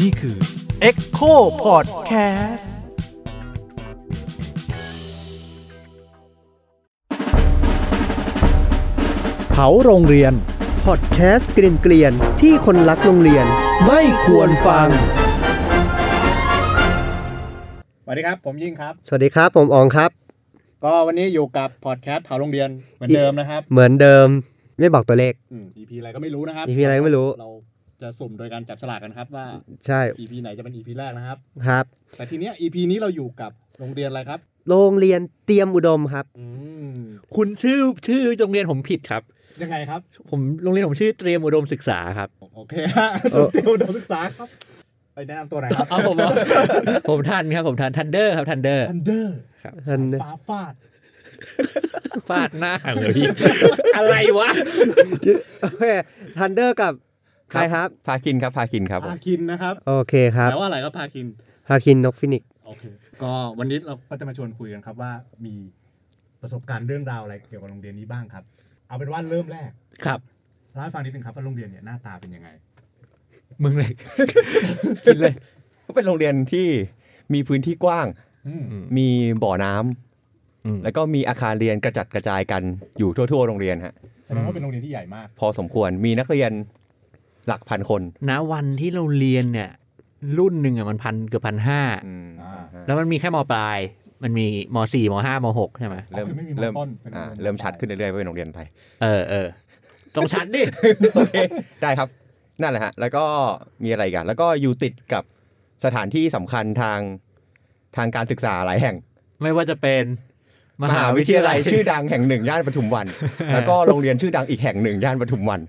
นี่คือ Echo Podcast เผาโรงเรียน พอดแคสต์เกลียนๆที่คนรักโรงเรียนไม่ควรฟัง สวัสดีครับ ผมยิ่งครับ สวัสดีครับ ผมอองครับ ก็วันนี้อยู่กับพอดแคสต์เผาโรงเรียนเหมือนเดิมนะครับ เหมือนเดิม ไม่บอกตัวเลขอืม EP อะไรก็ไม่รู้นะครับ EP อะไรก็ไม่รู้ เราจะสุ่มโดยการจับฉลากกันครับว่า ใช่ EP ไหนจะเป็น EP แรกนะครับ ครับ แต่ทีเนี้ย EP นี้เราอยู่กับโรงเรียนอะไรครับ โรงเรียนเตรียมอุดมครับ อืมคุณชื่อชื่อโรงเรียนผมผิดครับ ยังไงครับ ผมโรงเรียนผมชื่อเตรียมอุดมศึกษาครับ โอเคฮะเออเตรียมอุดมศึกษาครับไปแนะนำตัวหน่อยครับเอาผมเหรอผมทันครับผมทันทันเดอร์ครับทันเดอร์ทันเดอร์ครับ Thunder ฟ้าฟาด ฟาดหน้าเลยพี่อะไรวะโอเคทันเดอร์กับใครครับ พาคินครับ พาคินครับพาคินนะครับ โอเคครับแปลว่าอะไรครับพาคิน พาคินนกฟินิกซ์โอเค ก็วันนี้เราก็จะมาชวนคุยกันครับว่ามีประสบการณ์เรื่องราวอะไรเกี่ยวกับโรงเรียนนี้บ้างครับ เอาเป็นว่าเริ่มแรกครับเล่าให้ฟังนิดนึงครับว่าโรงเรียนเนี่ยหน้าตาเป็นยังไงมึงเลยคิดเลย ก็เป็นโรงเรียนที่มีพื้นที่กว้างอืมมีบ่อน้ำอืม แล้วก็มีอาคารเรียนกระจัดกระจายกันอยู่ทั่ว ๆ โรงเรียนฮะแสดงว่าเป็นโรงเรียนที่ใหญ่มาก พอสมควรมีนักเรียนหลักพันคนณวันที่เราเรียนเนี่ย รุ่นหนึ่งอะมันพันเกือบพันห้าอืมอ่าแล้วมันมีแค่มปลาย มันมีมสี่มห้ามหกใช่ไหมเริ่มคือไม่มีมเริ่มต้นเป็นโรงอ่าเรียนเริ่มชัดขึ้นเรื่อยๆว่าเป็นโรงเรียนอะไรเออเออต้องชัดดิโอเคได้ครับนั่นแหละฮะแล้วก็มีอะไรอีกัน แล้วก็อยู่ติดกับสถานที่สำคัญทางทางการศึกษาหลายแห่ง ไม่ว่าจะเป็น มมหาหาวิวิททยายาลัลัยยชื่อดังแห่งหนึ่งย่านปทุมวัน แล้วก็โรงเรียนชื่อดังอีกแห่งหนึ่งย่านปทุมวัน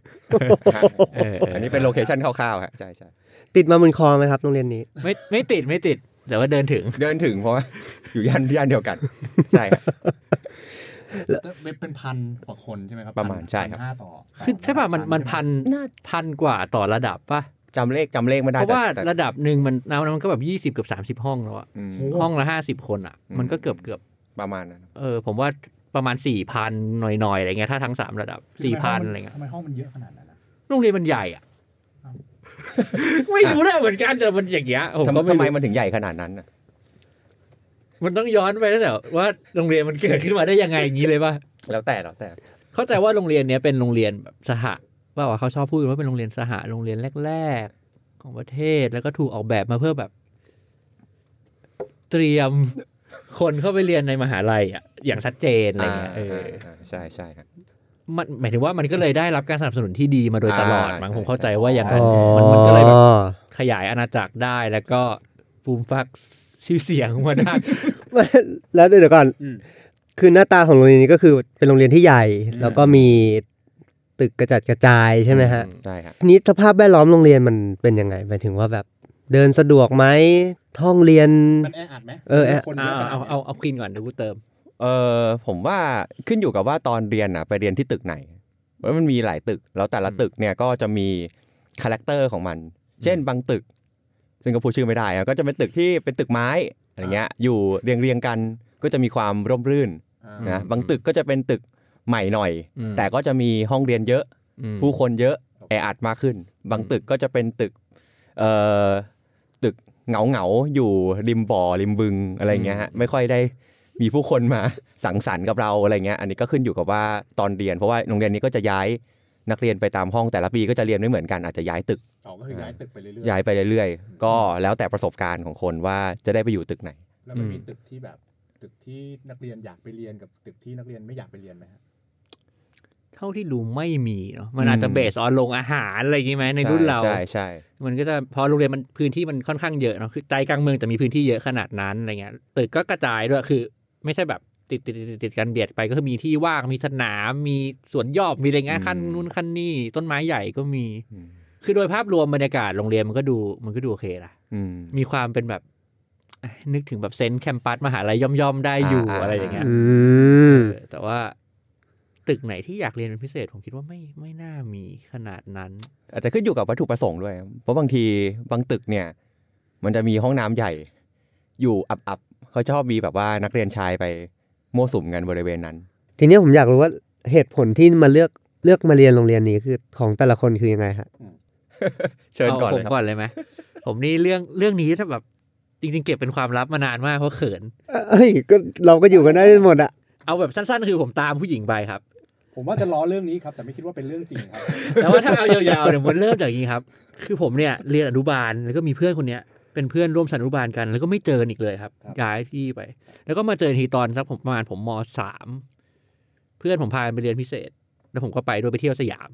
เออเอออันนี้เป็นโลเคชั่นคร่าวๆฮะใช่ใช่ติดมาบนคลองไหมครับโรงเรียนนี้ ไม่ไม่ติดไม่ติด แต่ว่าเดินถึงเดินถึงเพราะว่าอยู่ย่านย่านเดียวกัน ใช่ครับเป็นเป็นพันกว่าคนใช่ไหมครับประมาณใช่ครับพันห้าต่อคือใช่ป่ะมันมันพันพันกว่าต่อระดับป่ะจำเลขจำเลขไม่ได้เพราะว่าแต่ระดับหนึ่งมันน้ำมันก็แบบยี่สิบ20กับสามสิบ30ห้องแล้วอะอืมห้องละห้าสิบคนอะมันก็เกือบเกือบ ประมาณนั้นเออผมว่าประมาณสี่พันหน่อยๆอะไรเงี้ยถ้าทั้งสามระดับสี่พันอะไรเงี้ยทำไมห้องมันเยอะขนาดนั้นอะโรงเรียนมันใหญ่อะไม่รู้ได้เหมือนกันแต่มันอย่างเงี้ยผมทำก็ทำไมไม่รู้มันถึงใหญ่ขนาดนั้นน่ะมันต้องย้อนไปตั้งแต่ว่าโรงเรียนมันเกิดขึ้นมาได้ยังไงอย่างนี้เลยป่ะแล้วแต่แล้วแต่ เข้าใจว่าโรงเรียนเนี้ยเป็นโรงเรียนแบบสหว่าว่าเขาชอบพูดกันว่าเป็นโรงเรียนสหโรงเรียนแรก ๆ ของประเทศแล้วก็ถูกออกแบบมาเพื่อแบบ เตรียม คนเข้าไปเรียนในมหาลัยอะอย่างชัดเจนอะไรเงี้ยเออาใช่ใช่ครับมันหมายถึงว่ามันก็เลยได้รับการสนับสนุนที่ดีมาโดยตลอดอ่ามั้งใช่ผมเข้าใจว่าอย่างนั้นอ๋อมันมันก็เลยแบบขยายอาณาจักรได้แล้วก็ฟูมฟักชื่อเสียงมาได้แล้วเดี๋ยวก่อนคือหน้าตาของโรงเรียนนี้ก็คือเป็นโรงเรียนที่ใหญ่ แล้วก็มีตึกกระจัดกระจายใช่ไหมฮะใช่ครับทีนี้สภาพแวดล้อมโรงเรียนมันเป็นยังไงหมายถึงว่าแบบ เดินสะดวกไหมห้องเรียนมันแออัดไหมเออแอคนเอาเยอะขเอานาดเอานี้ยเอาคลีนก่อนเดี๋ยวกูเติมเออผมว่าขึ้นอยู่กับว่าตอนเรียนอะไปเรียนที่ตึกไหนเพราะมันมีหลายตึก แล้วแต่ละตึกเนี่ยก็จะมี character ของมัน เช่นบางตึก ซึ่งก็พูดชื่อไม่ได้อะก็จะเป็นตึกที่เป็นตึกไม้อะไรเงี้ยอยู่เรียงเรียงๆกันก็จะมีความร่มรื่นอ่านะบางตึกก็จะเป็นตึกใหม่หน่อยอืมแต่ก็จะมีห้องเรียนเยอะอืมผู้คนเยอะแออัดมากขึ้น บางตึกก็จะเป็นตึกเอ่อตึก เหงาเหงาๆอยู่ริมบ่อริมบึงอะไรเงี้ยฮะไม่ค่อยได้มีผู้คนมาสังสรรค์กับเราอะไรเงี้ยอันนี้ก็ขึ้นอยู่กับว่าตอนเรียน เพราะว่าโรงเรียนนี้ก็จะย้ายนักเรียนไปตามห้องแต่ละปีก็จะเรียนไม่เหมือนกันอาจจะย้ายตึกอ๋อก็คือย้ายตึกไปเรื่อยย้ายไปเรื่อยๆ ก็แล้วแต่ประสบการณ์ของคนว่าจะได้ไปอยู่ตึกไหนๆแล้วมันมีตึกที่แบบตึกที่นักเรียนอยากไปเรียนกับตึกที่นักเรียนไม่อยากไปเรียนไหมฮะเท่าที่รู้ไม่มีเนาะมันอาจจะเบสออนโรงอาหารอะไรอย่างงี้ไหมในรุ่นเราใช่ใช่มันก็จะพอโรงเรียนมันพื้นที่มันค่อนข้างเยอะเนาะคือใจกลางเมืองแต่มีพื้นที่เยอะขนาดนั้นอะไรเงี้ยตึกก็กระจายด้วยคือ ไม่ใช่แบบติดติดติดติดกันเบียดไปก็คือมีที่ว่างมีสนามมีสวนหย่อมมีอะไรเงี้ยขั้นนู้นขั้นนี่ต้นไม้ใหญ่ก็มีอืมคือโดยภาพรวมบรรยากาศโรงเรียนมันก็ดูมันก็ดูโอเคละอืมมีความเป็นแบบเอ้ยนึกถึงแบบเซนต์แคมปัสมหาลัยย่อมๆได้อยู่อ่าอะไรอย่างเงี้ยอืมเออแต่ว่า ตึกไหนที่อยากเรียนเป็นพิเศษ ผมคิดว่าไม่ไม่น่ามีขนาดนั้น อาจจะขึ้นอยู่กับวัตถุประสงค์ด้วย เพราะบางทีบางตึกเนี่ย มันจะมีห้องน้ำใหญ่ อยู่อับๆเขาชอบมีแบบว่านักเรียนชายไปมั่วสุมกันบริเวณนั้น ทีนี้ผมอยากรู้ว่าเหตุผลที่มาเลือกเลือกมาเรียนโรงเรียนนี้คือของแต่ละคนคือยังไงฮะเชิญก่อนผเลมยครับก่อนเลยไหมผมนี่เรื่องเรื่องนี้ถ้าแบบจริงๆเก็บเป็นความลับมานานมากเพราะเขินเอ้ยก็เราก็อยู่กันได้หมดอะเอาแบบสั้นๆ คือผมตามผู้หญิงไปครับ ผมว่าจะล้อเรื่องนี้ครับ แต่ไม่คิดว่าเป็นเรื่องจริงครับ แต่ว่าถ้าเอายาวๆเนี่ยมันเริ่มจากอย่างนี้ครับ คือผมเนี่ยเรียนอนุบาลแล้วก็มีเพื่อนคนเนี้ยเป็นเพื่อนร่วมชั้นอนุบาลกัน แล้วก็ไม่เจอกันอีกเลยครับครับย้ายที่ไป แล้วก็มาเจอทีตอนสักผมประมาณผมมสามเพื่อนผมพาไปเรียนพิเศษ แล้วผมก็ไปด้วยไปเที่ยวสยาม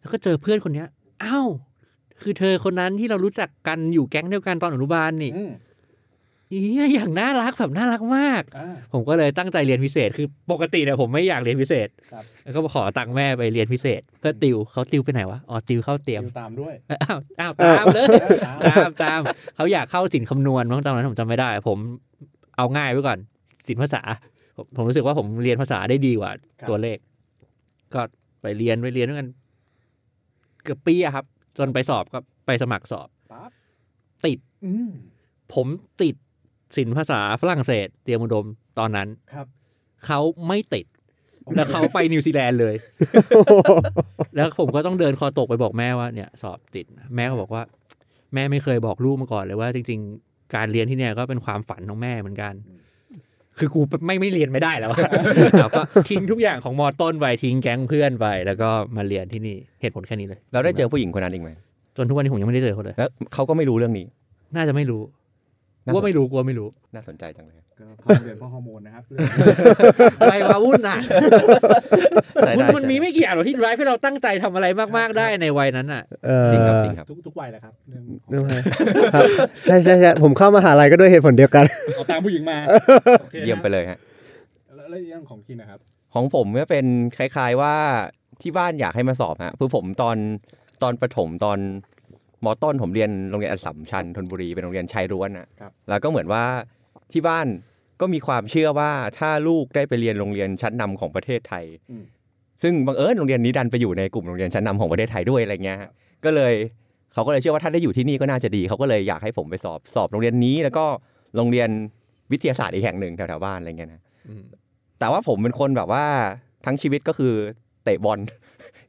แล้วก็เจอเพื่อนคนเนี้ยอ้าวคือเธอคนนั้นที่เรารู้จักกันอยู่แก๊งเดียวกันตอนอนุบาลนี่ อืมเฮียอย่างน่ารักแบบน่ารักมากอ่าผมก็เลยตั้งใจเรียนพิเศษ คือปกติเนี่ยผมไม่อยากเรียนพิเศษครับแล้วก็ขอตังค์แม่ไปเรียนพิเศษ เพื่อติวเขาติวไปไหนวะอ๋อติวเข้าเตรียมติวตามด้วยอ้าวอ้าวตามเลยตามตามเขาอยากเข้าสินคำนวณมั้งตอนนั้นผมจำไม่ได้ ผมเอาง่ายไว้ก่อนสินภาษา ผมผมรู้สึกว่าผมเรียนภาษาได้ดีกว่าครับตัวเลข ก็ไปเรียนไปเรียนด้วยกัน เกือบปีอะครับ จนไปสอบก็ไปสมัครสอบปั๊บติดอืมผมติด สินภาษาฝรั่งเศส เตรียมอุดมตอนนั้นครับ เขาไม่ติด แล้วเขาไปนิวซีแลนด์เลย แล้วผมก็ต้องเดินคอตกไปบอกแม่ว่าเนี่ย สอบติดนะแม่ก็บอกว่า แม่ไม่เคยบอกลูกมาก่อนเลยว่า จริง ๆ การเรียนที่เนี่ยก็เป็นความฝันของแม่เหมือนกัน คือกูไม่ไม่เรียนไม่ได้แล้วแล้วก็ทิ้งทุกอย่างของมอต้นไปทิ้งแก๊งเพื่อนไปแล้วก็มาเรียนที่นี่เหตุผลแค่นี้เลย เราได้เจอผู้หญิงคนนั้นอีกไหมจนทุกวันนี้ผมยังไม่ได้เจอเขาเลยแล้วเขาก็ไม่รู้เรื่องนี้ น่าจะไม่รู้น่า กลัวไม่รู้กลัวไม่รู้น่าสนใจจังเลยก็เข้าเรียนเพราะฮอร์โมนนะครับอะไรวะวุ่นอะได้มันได้มันมีไม่กี่อย่างหรอกที่ drive ให้เราตั้งใจทำอะไรมาก ๆ ได้ในวัยนั้นอะเออจริงครับจริงครับทุกทุกวัยแหละครับเรื่องของเรื่องอะไรครับใช่ใช่ใช่ผมเข้ามหาลัยก็ด้วยเหตุผลเดียวกันเอาตามผู้หญิงมาโอคเยี่ยมไปเลยฮะแล้วแล้วเรื่องของคินนะครับ ของผมก็เป็นคล้าย ๆว่าที่บ้านอยากให้มาสอบฮะคือผมตอนตอนประถมตอน มอต้นผมเรียนโรงเรียนอัสสัมชัญธนบุรีเป็นโรงเรียนชายล้วนนะครับแล้วก็เหมือนว่าที่บ้านก็มีความเชื่อว่าถ้าลูกได้ไปเรียนโรงเรียนชั้นนำของประเทศไทยอืมซึ่งบังเอิญโรงเรียนนี้ดันไปอยู่ในกลุ่มโรงเรียนชั้นนำของประเทศไทยด้วยอะไรเงี้ยฮะก็เลยเขาก็เลยเชื่อว่าถ้าได้อยู่ที่นี่ก็น่าจะดีเขาก็เลยอยากให้ผมไปสอบสอบโรงเรียนนี้ แล้วก็โรงเรียนวิทยาศาสตร์อีกแห่งหนึ่งแถวๆบ้านอะไรเงี้ยนะแต่ว่าผมเป็นคนแบบว่าทั้งชีวิตก็คือเตะบอล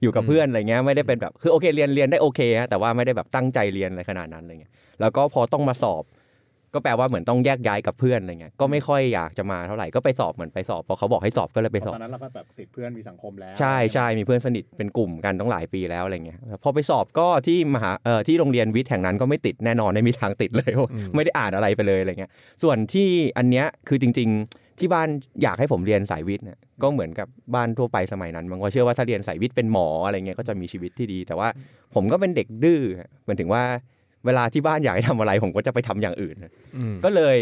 อยู่กับอืมเพื่อนอะไรเงี้ยไม่ได้เป็นแบบคือโอเคเรียนเรียนได้โอเคฮะแต่ว่าไม่ได้แบบตั้งใจเรียนอะไรขนาดนั้นอะไรเงี้ยแล้วก็พอต้องมาสอบ ก็แปลว่าเหมือนต้องแยกย้ายกับเพื่อนอะไรเงี้ยก็ไม่ค่อยอยากจะมาเท่าไหร่ก็ไปสอบเหมือนไปสอบพอเขาบอกให้สอบก็เลยไปสตอบอนนั้นเราก็แบบติดเพื่อนมีสังคมแล้ว ใช่ใช่มีเพื่อนสนิทเป็นกลุ่มกันต้องหลายปีแล้วอะไรเงี้ยพอไปสอบก็ที่มหาเอ่อที่โรงเรียนวิทย์แห่งนั้นก็ไม่ติดแน่นอนไม่มีทางติดเลยอืมไม่ได้อ่านอะไรไปเลยอะไรเงี้ยส่วนที่อันเนี้ยคือจริง ๆ ที่บ้านอยากให้ผมเรียนสายวิทย์เนี่ยก็เหมือนกับบ้านทั่วไปสมัยนั้นบางคนเชื่อว่าถ้าเรียนสายวิทย์เป็นหมออะไรเงี้ยก็จะมีชีวิตที่ดี แต่ว่าผมก็เป็นเด็กดื้อเหมือนถึงว่าเวลาที่บ้านอยากให้ทำอะไรผมก็จะไปทำอย่างอื่นอืมก็เลย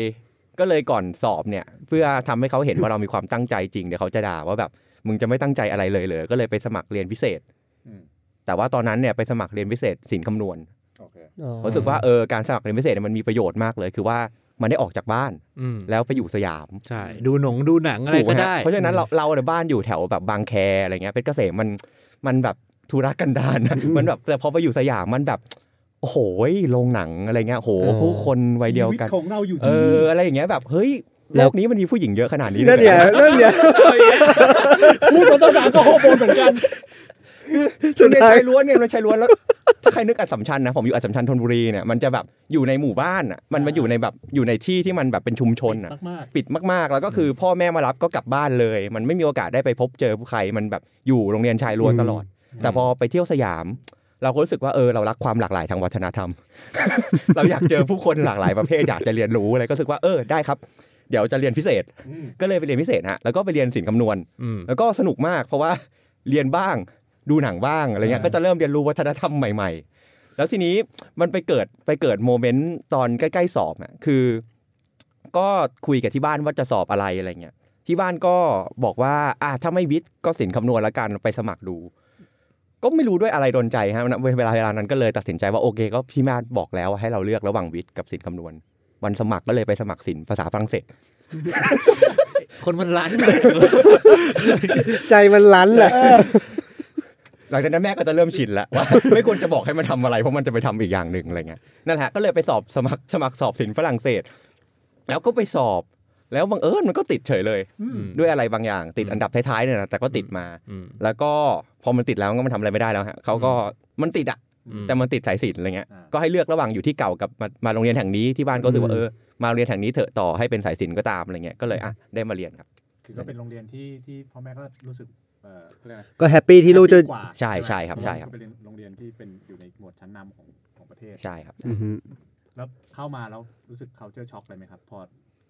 ก็เลยก่อนสอบเนี่ย เพื่อทำให้เขาเห็นว่าเรามีความตั้งใจจริงเดี๋ยวเขาจะด่าว่าแบบมึงจะไม่ตั้งใจอะไรเลยเลยก็เลยไปสมัครเรียนพิเศษอืมแต่ว่าตอนนั้นเนี่ยไปสมัครเรียนพิเศษสินคำนวณโอเครู้สึกว่าเออการสมัครเรียนพิเศษเนี่ยมันมีประโยชน์มากเลย คือว่า มันได้ออกจากบ้านอืมแล้วไปอยู่สยามใช่ดูหนงดูหนังอะไรถูกไหมก็ฮะได้ เพราะฉะนั้นเราเราเนี่ยบ้านอยู่แถวแบบบางแคอะไรเงี้ยเป็นเกษมมันมันแบบธุรกันดารนะมันแบบแต่พอไปอยู่สยามมันแบบโอ้โหโรงหนังอะไรเงี้ยโอ้โหผู้คนวัยเดียวกันชีวิตของเราอยู่เอที่นี่ออะไรอย่างเงี้ยแบบเฮ้ยโลแล้วกนี้มันมีผู้หญิงเยอะขนาดนี้ลนั่นหรอเนี่ยนั่นเนี่ยพูดมาตั้งนานก็ฮอร์โมนเหมือนกัน โรงเรียนชายล้วนเนี่ยโรงเรียนชายล้วนแล้วถ้าใครนึกอัสสัมชัญนะผมอยู่อัสสัมชัญธนบุรีเนี่ยมันจะแบบอยู่ในหมู่บ้านอะมันมาอยู่ในแบบอยู่ในที่ที่มันแบบเป็นชุมชนอะมากปิดมากๆ แล้วก็คือพ่อแม่มารับก็กลับบ้านเลย มันไม่มีโอกาสได้ไปพบเจอผู้ใครมันแบบอยู่โรงเรียนชายล้วนตลอด แต่พอไปเที่ยวสยาม เราก็รู้สึกว่าเออเรารักความหลากหลายทางวัฒนธรรม เราอยากเจอผู้คนหลากหลายประเภทอยากจะเรียนรู้อะไรก็รู้สึกว่าเออได้ครับเดี๋ยวจะเรียนพิเศษๆอืมก็เลยไปเรียนพิเศษฮะแล้วก็ไปเรียนศิลป์คำนวณอืมแล้วก็สนุกมากเพราะว่าเรียนบ้าง ดูหนังบ้างอะไรเงี้ยอ่าก็จะเริ่มเรียนรู้วัฒนธรรมใหม่ ๆ แล้วทีนี้มันไปเกิดไปเกิดโมเมนต์ตอนใกล้ๆสอบอะคือ ก็คุยกับที่บ้านว่าจะสอบอะไรอะไรเงี้ยที่บ้านก็บอกว่าอะถ้าไม่วิทย์ก็ศิลป์คำนวณแล้วกันไปสมัครดู ก็ไม่รู้ด้วยอะไรโดนใจฮะเวลาเวลานั้นก็เลยตัดสินใจว่าโอเค ก็พี่แม่บอกแล้วให้เราเลือกระหว่างวิทย์กับศิลป์คำนวณ วันสมัครก็เลยไปสมัครศิลป์ภาษาฝรั่งเศสคนมันรันใจมันลั้นแหละ หลังจากนั้นแม่ก็จะเริ่มชินแล้วว่าไม่ควรจะบอกให้มันทำอะไรเพราะมันจะไปทำอีกอย่างหนึ่งอะไรเงี้ยนั่นแหละก็เลยไปสอบสมัครสมัครสอบศิลป์ฝรั่งเศส แล้วก็ไปสอบแล้วบังเอิญมันก็ติดเฉยเลยอืมด้วยอะไรบางอย่าง ติดอันดับท้ายๆเนี่ยนะแต่ก็ติดมาอืมแล้วก็พอมันติดแล้วมันก็มันทำอะไรไม่ได้แล้วฮะเขาก็มันติดอะอืมแต่มันติดสายศิลป์อะไรเงี้ยอ่าก็ให้เลือกระหว่างอยู่ที่เก่ากับมามาโรงเรียนแห่งนี้ที่บ้านก็รู้สึกว่าเออมาโรงเรียนแห่งนี้เถอะต่อให้เป็นสายศิลป์ก็ตามอะไรเงี้ยก็เลยอะได้มาเรียนครับคือก็เป็นโรงเรียนที่ที่พ่อแม่ก็รู้สึก เอ่อเขาเรียกอะไรก็ happy ที่ลูกจะ happy กว่าใช่ไหมใช่ครับ เพาะใช่ว่าครับเป็นโรงเรียนที่เป็นอยู่ในหมวดชั้นนำของของประเทศ ใช่ครับ อือฮึแล้วเข้ามาแล้วรู้สึก culture shock เลยไหมครับ พอ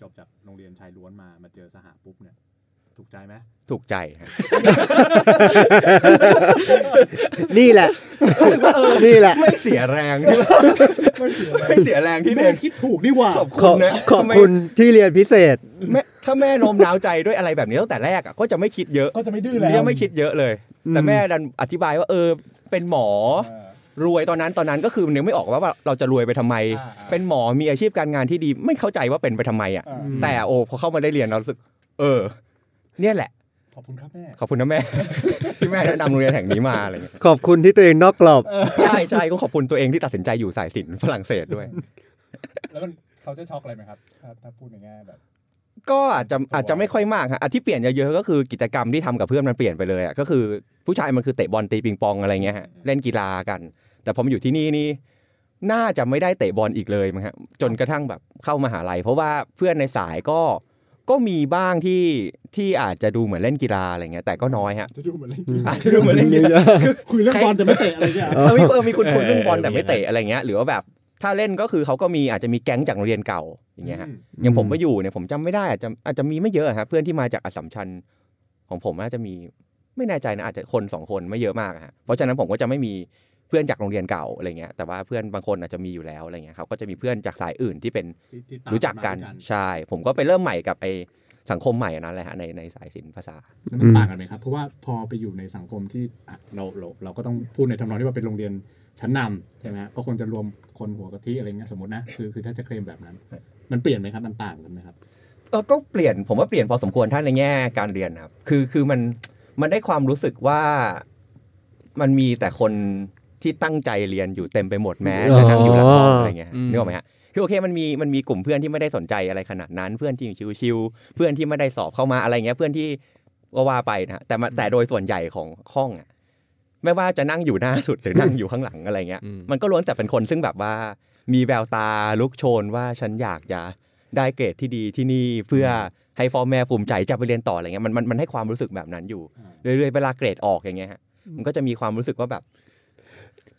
จบจากโรงเรียนชายล้วนมามาเจอสหปุ๊บเนี่ย ถูกใจไหมถูกใจฮะนี่แหละ นี่แหละ ไม่เสียแรงที่ไม่เสียแรงที่แม่เด็กคิดถูกนี่หว่า ขอบขคุอบณนะขอบคุณที่เรียนพิเศษแม่ถ้าแม่โน้มน้าวใจด้วยอะไรแบบนี้ตั้งแต่แรกอะก็จะไม่คิดเยอะก็จะไม่ดื้อแล้วเนี่ยไม่คิดเยอะเลยอืมแต่แม่ดันอธิบายว่าเออเป็นหมอเออรวยตอนนั้นตอนนั้นก็คือมันยังไม่ออกว่าว่าเราจะรวยไปทำไมอ่าอ่าเป็นหมอมีอาชีพการงานที่ดี ไม่เข้าใจว่าเป็นไปทำไมอะอ่าแต่โอ้พอเข้ามาได้เรียนเรารู้สึก เออ เนี่ยแหละ ขอบคุณครับแม่ ขอบคุณนะแม่ ที่แม่แนะนำโรงเรียนแห่งนี้มาอะไรเงี้ยขอบคุณที่ตัวเองนอกกรอบ ใช่ใช่ก็ขอบคุณตัวเองที่ตัดสินใจอยู่สายศิลป์ฝรั่งเศสด้วย แล้วมันเขาจะช็อกอะไรไหมครับถ้าถ้าพูดในแง่แบบ ก็อาจจะอาจจะไม่ค่อยมากฮะอะที่เปลี่ยนเยอะๆก็คือกิจกรรมที่ทำกับเพื่อนมันเปลี่ยนไปเลยอะก็คือผู้ชายมันคือเตะบอลตีปิงปองอะไรเงี้ยฮะเล่นกีฬากัน แต่พอมาอยู่ที่นี่นี่น่าจะไม่ได้เตะบอลอีกเลยมั้งฮะจนกระทั่งแบบเข้ามหาลัย เพราะว่าเพื่อนในสายก็ ก็มีบ้างที่ที่อาจจะดูเหมือนเล่นกีฬาอะไรเงี้ยแต่ก็น้อยฮะจะดูเหมือนเล่นอาจจะดูเหมือนเล่นกีฬาคุยเรื่องบอลแต่ไม่เตะอะไรเงี้ยเออมีเออมีคุณคุณเรื่องบอลเออแต่ไม่เตะอะไรเงี้ยหรือว่าแบบถ้าเล่นก็คือเขาก็มีอาจจะมีแก๊งจากโรงเรียนเก่าอย่างเงี้ยฮะอย่างผมไปอยู่เนี่ยผมจำไม่ได้อาจจะอาจจะมีไม่เยอะครับเพื่อนที่มาจากอัสสัมชัญของผมน่าจะมีไม่แน่ใจนะอาจจะคนสองคนไม่เยอะมากอะฮะเพราะฉะนั้นผมก็จะไม่มี เพื่อนจากโรงเรียนเก่าอะไรเงี้ยแต่ว่าเพื่อนบางคนอาจจะมีอยู่แล้วอะไรเงี้ยครับก็จะมีเพื่อนจากสายอื่นที่เป็นที่ที่ตามรู้จักกันมาด้วยใช่ผมก็ไปเริ่มใหม่กับไอสังคมใหม่อันนั้นแหละฮะในในสายศิลป์ภาษาแล้วมันต่างกันไหมครับ เพราะว่าพอไปอยู่ในสังคมที่อะเราเราเราก็ต้องพูดในทำนองที่ว่าเป็นโรงเรียนชั้นนำใช่ไหมฮะก็ควรจะรวมคนหัวกะทิอะไรเงี้ยสมมตินะคือคือถ้าจะเคลมแบบนั้น มันเปลี่ยนไหมครับมันต่างกันไหมครับเออก็เปลี่ยนผมว่าเปลี่ยนพอสมควรถ้าในแง่การเรียนครับ คือคือมันมันได้ความรู้สึกว่ามันมีแต่คน ที่ตั้งใจเรียนอยู่เต็มไปหมดแม้จะนั่งอยู่หลังห้องอะไรเงี้ยอืมนึกออกไหมฮะคือโอเคมันมีมันมีกลุ่มเพื่อนที่ไม่ได้สนใจอะไรขนาดนั้นเพื่อนที่ชิวๆเพื่อนที่ไม่ได้สอบเข้ามาอะไรเงี้ย เพื่อนที่ก็ว่าไปนะฮะแต่มาแต่โดยส่วนใหญ่ของห้องอะไม่ว่าจะนั่งอยู่หน้าสุดหรือนั่งอยู่ข้างหลังอะไรเงี้ยอืมมันก็ล้วนแต่เป็นคนซึ่งแบบว่า มีแววตาลุกโชนว่าฉันอยากจะได้เกรดที่ดีที่นี่เพื่อให้พ่อแม่ภูมิใจจะไปเรียนต่ออะไรเงี้ยมันมันมันให้ความรู้สึกแบบนั้นอยู่อ่าเรื่อยๆเวลาเกรดออกอย่างเงี้ยฮะมันก็จะมีความรู้สึกว่าแบบ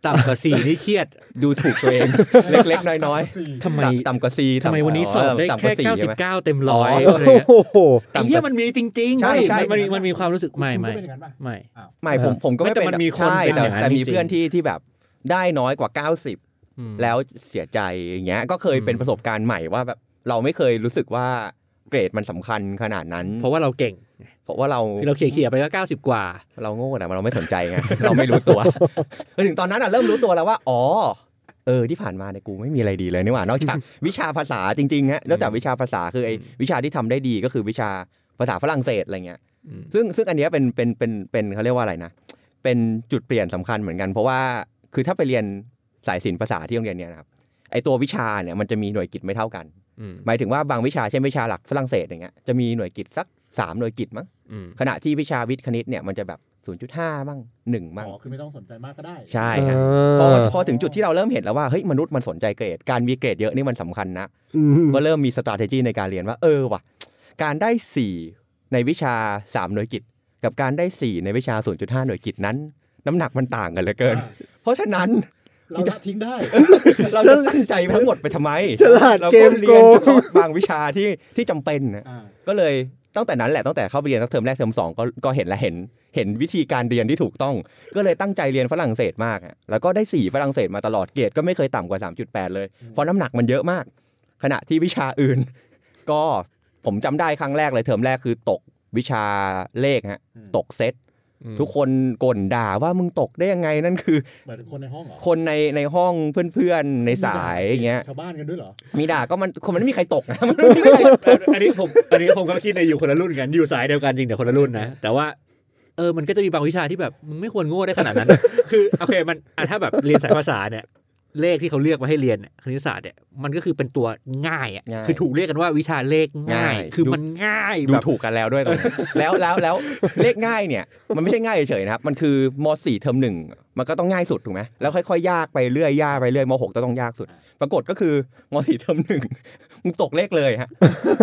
ต่ำกว่าสี่นี่เครียดดูถูกตัวเอง เล็กๆ น้อยทำไมๆต่ำกว่าซีทำไมวันนี้สอบได้ต่ำกแค่ว่า C เก้าใช่สิบไหมเก้าเต็มร้อยอ๋ออะไรเงี้ยโอ้โหไอ้เหี้ยมันมีจริงๆใช่ใช่มันมีมันมีความรู้สึกไม่คุณก็ไม่เป็นอย่างนั้นป่ะไม่ไม่ผมผมก็ไม่ไม่แต่เป็นมันมีคนใช่เป็นแต่อย่างนั้นแต่มีจริงๆเพื่อนที่ที่แบบได้น้อยกว่า90อืมแล้วเสียใจอย่างเงี้ยก็เคยเป็นอืมประสบการณ์ใหม่ว่าแบบเราไม่เคยรู้สึกว่าเกรดมันสำคัญขนาดนั้น เพราะว่าเราเก่ง เพราะว่าเราที่เราเขี่ยๆไปก็เก้าสิบกว่า เราโง่แต่เราไม่สนใจไงเราไม่รู้ตัวถึงตอนนั้นอะเริ่มรู้ตัวแล้วว่า อ๋อเออที่ผ่านมาเนี่ยกูไม่มีอะไรดีเลยนี่หว่านอกจากวิชาภาษาจริงๆฮะนอกจากวิชาภาษาคือไอ้วิชาที่ทำได้ดีก็คือวิชาภาษาฝรั่งเศสอะไรเงี้ยอืมซึ่งซึ่งอันเนี้ยเป็นเป็นเป็นเป็นเขาเรียกว่าอะไรนะเป็นจุดเปลี่ยนสำคัญเหมือนกัน เพราะว่าคือถ้าไปเรียนสายศิลป์ภาษาที่โรงเรียนเนี้ยนะครับไอตัววิชาเนี่ยมันจะมีหน่วยกิตไม่เท่ากันอืมหมายถึงว่าบางวิชาเช่นวิชาหลักฝรั่งเศสอย่างเงี้ยจะมีหน่วยกิตสัก สามหน่วยกิตมั้งอืมขณะที่วิชาวิทย์คณิตเนี่ยมันจะแบบ 0.5 บ้าง1บ้างอ๋อคือไม่ต้องสนใจมากก็ได้ ใช่ฮะพอพอถึงจุดที่เราเริ่มเห็นแล้วว่าเฮ้ยมนุษย์มันสนใจเกรด การมีเกรดเยอะนี่มันสำคัญนะอืมก็เริ่มมีสตร a t e g y ในการเรียนว่าเออว่ะการได้ 4 ในวิชา 3 หน่วยกิตกับการได้ 4 ในวิชา 0.5 หน่วยกิตนั้น น้ำหนักมันต่างกันเหลือเกิน เพราะฉะนั้นเราละทิ้งได้ เราจะตั้งใจทั้งหมดไปทำไมฉลาดเราเกก็มเรีโกยนงเฉพาะบางวิชาที่ที่จำเป็นนะอ่าก็เลย ตั้งแต่นั้นแหละตั้งแต่เข้าไปเรียนตั้งเทอมแรกเทอมสองก็ก็เห็นและเห็นเห็นวิธีการเรียนที่ถูกต้อง ก็เลยตั้งใจเรียนฝรั่งเศสมากอะแล้วก็ได้สี่ฝรั่งเศสมาตลอดเกรดก็ไม่เคยต่ำกว่า 3.8 เลยเพราะน้ำหนักมันเยอะมาก ขณะที่วิชาอื่น ก็ผมจำได้ครั้งแรกเลยเทอมแรกคือตกวิชาเลขฮะอืมตกเซต ทุกคนก่นด่าว่ามึงตกได้ยังไงนั่นคือหมายถึงคนในห้องเหรอคนในในห้องเพื่อนๆในสายอย่างเงี้ยชาวบ้านกันด้วยเหรอมีด่าก็มันคนมันไม่มีใครตกนะมันไม่มีใครอันนี้ผมอันนี้ผมก็คิดในอยู่คนละรุ่นกันอยู่สายเดียวกันจริงแต่คนละรุ่นนะแต่ว่าเออ มันก็จะมีบางวิชาที่แบบมึงไม่ควรโง่ได้ขนาดนั้น คือโอเค มันอะถ้าแบบเรียนสายภาษาเนี่ย เลขที่เขาเลือกมาให้เรียนเนี่ยคณิตศาสตร์เนี่ยมันก็คือเป็นตัวง่ายอะง่ายคือถูกเรียกกันว่าวิชาเลขง่ายง่ายคือดูมันง่ายดูแบบถูกกันแล้วด้วยตรงนี้แล้วแล้วแล้วเลขง่ายเนี่ย มันไม่ใช่ง่ายเฉยๆนะครับ มันคือม .4 เทอมหนึ่งมันก็ต้องง่ายสุดถูกไหมแล้วค่อยๆ ยากไปเรื่อยยากไปเรื่อยม .6 ต้องยากสุด ปรากฏก็คือม .4 เทอมหนึ่ง มึงตกเลขเลยฮะ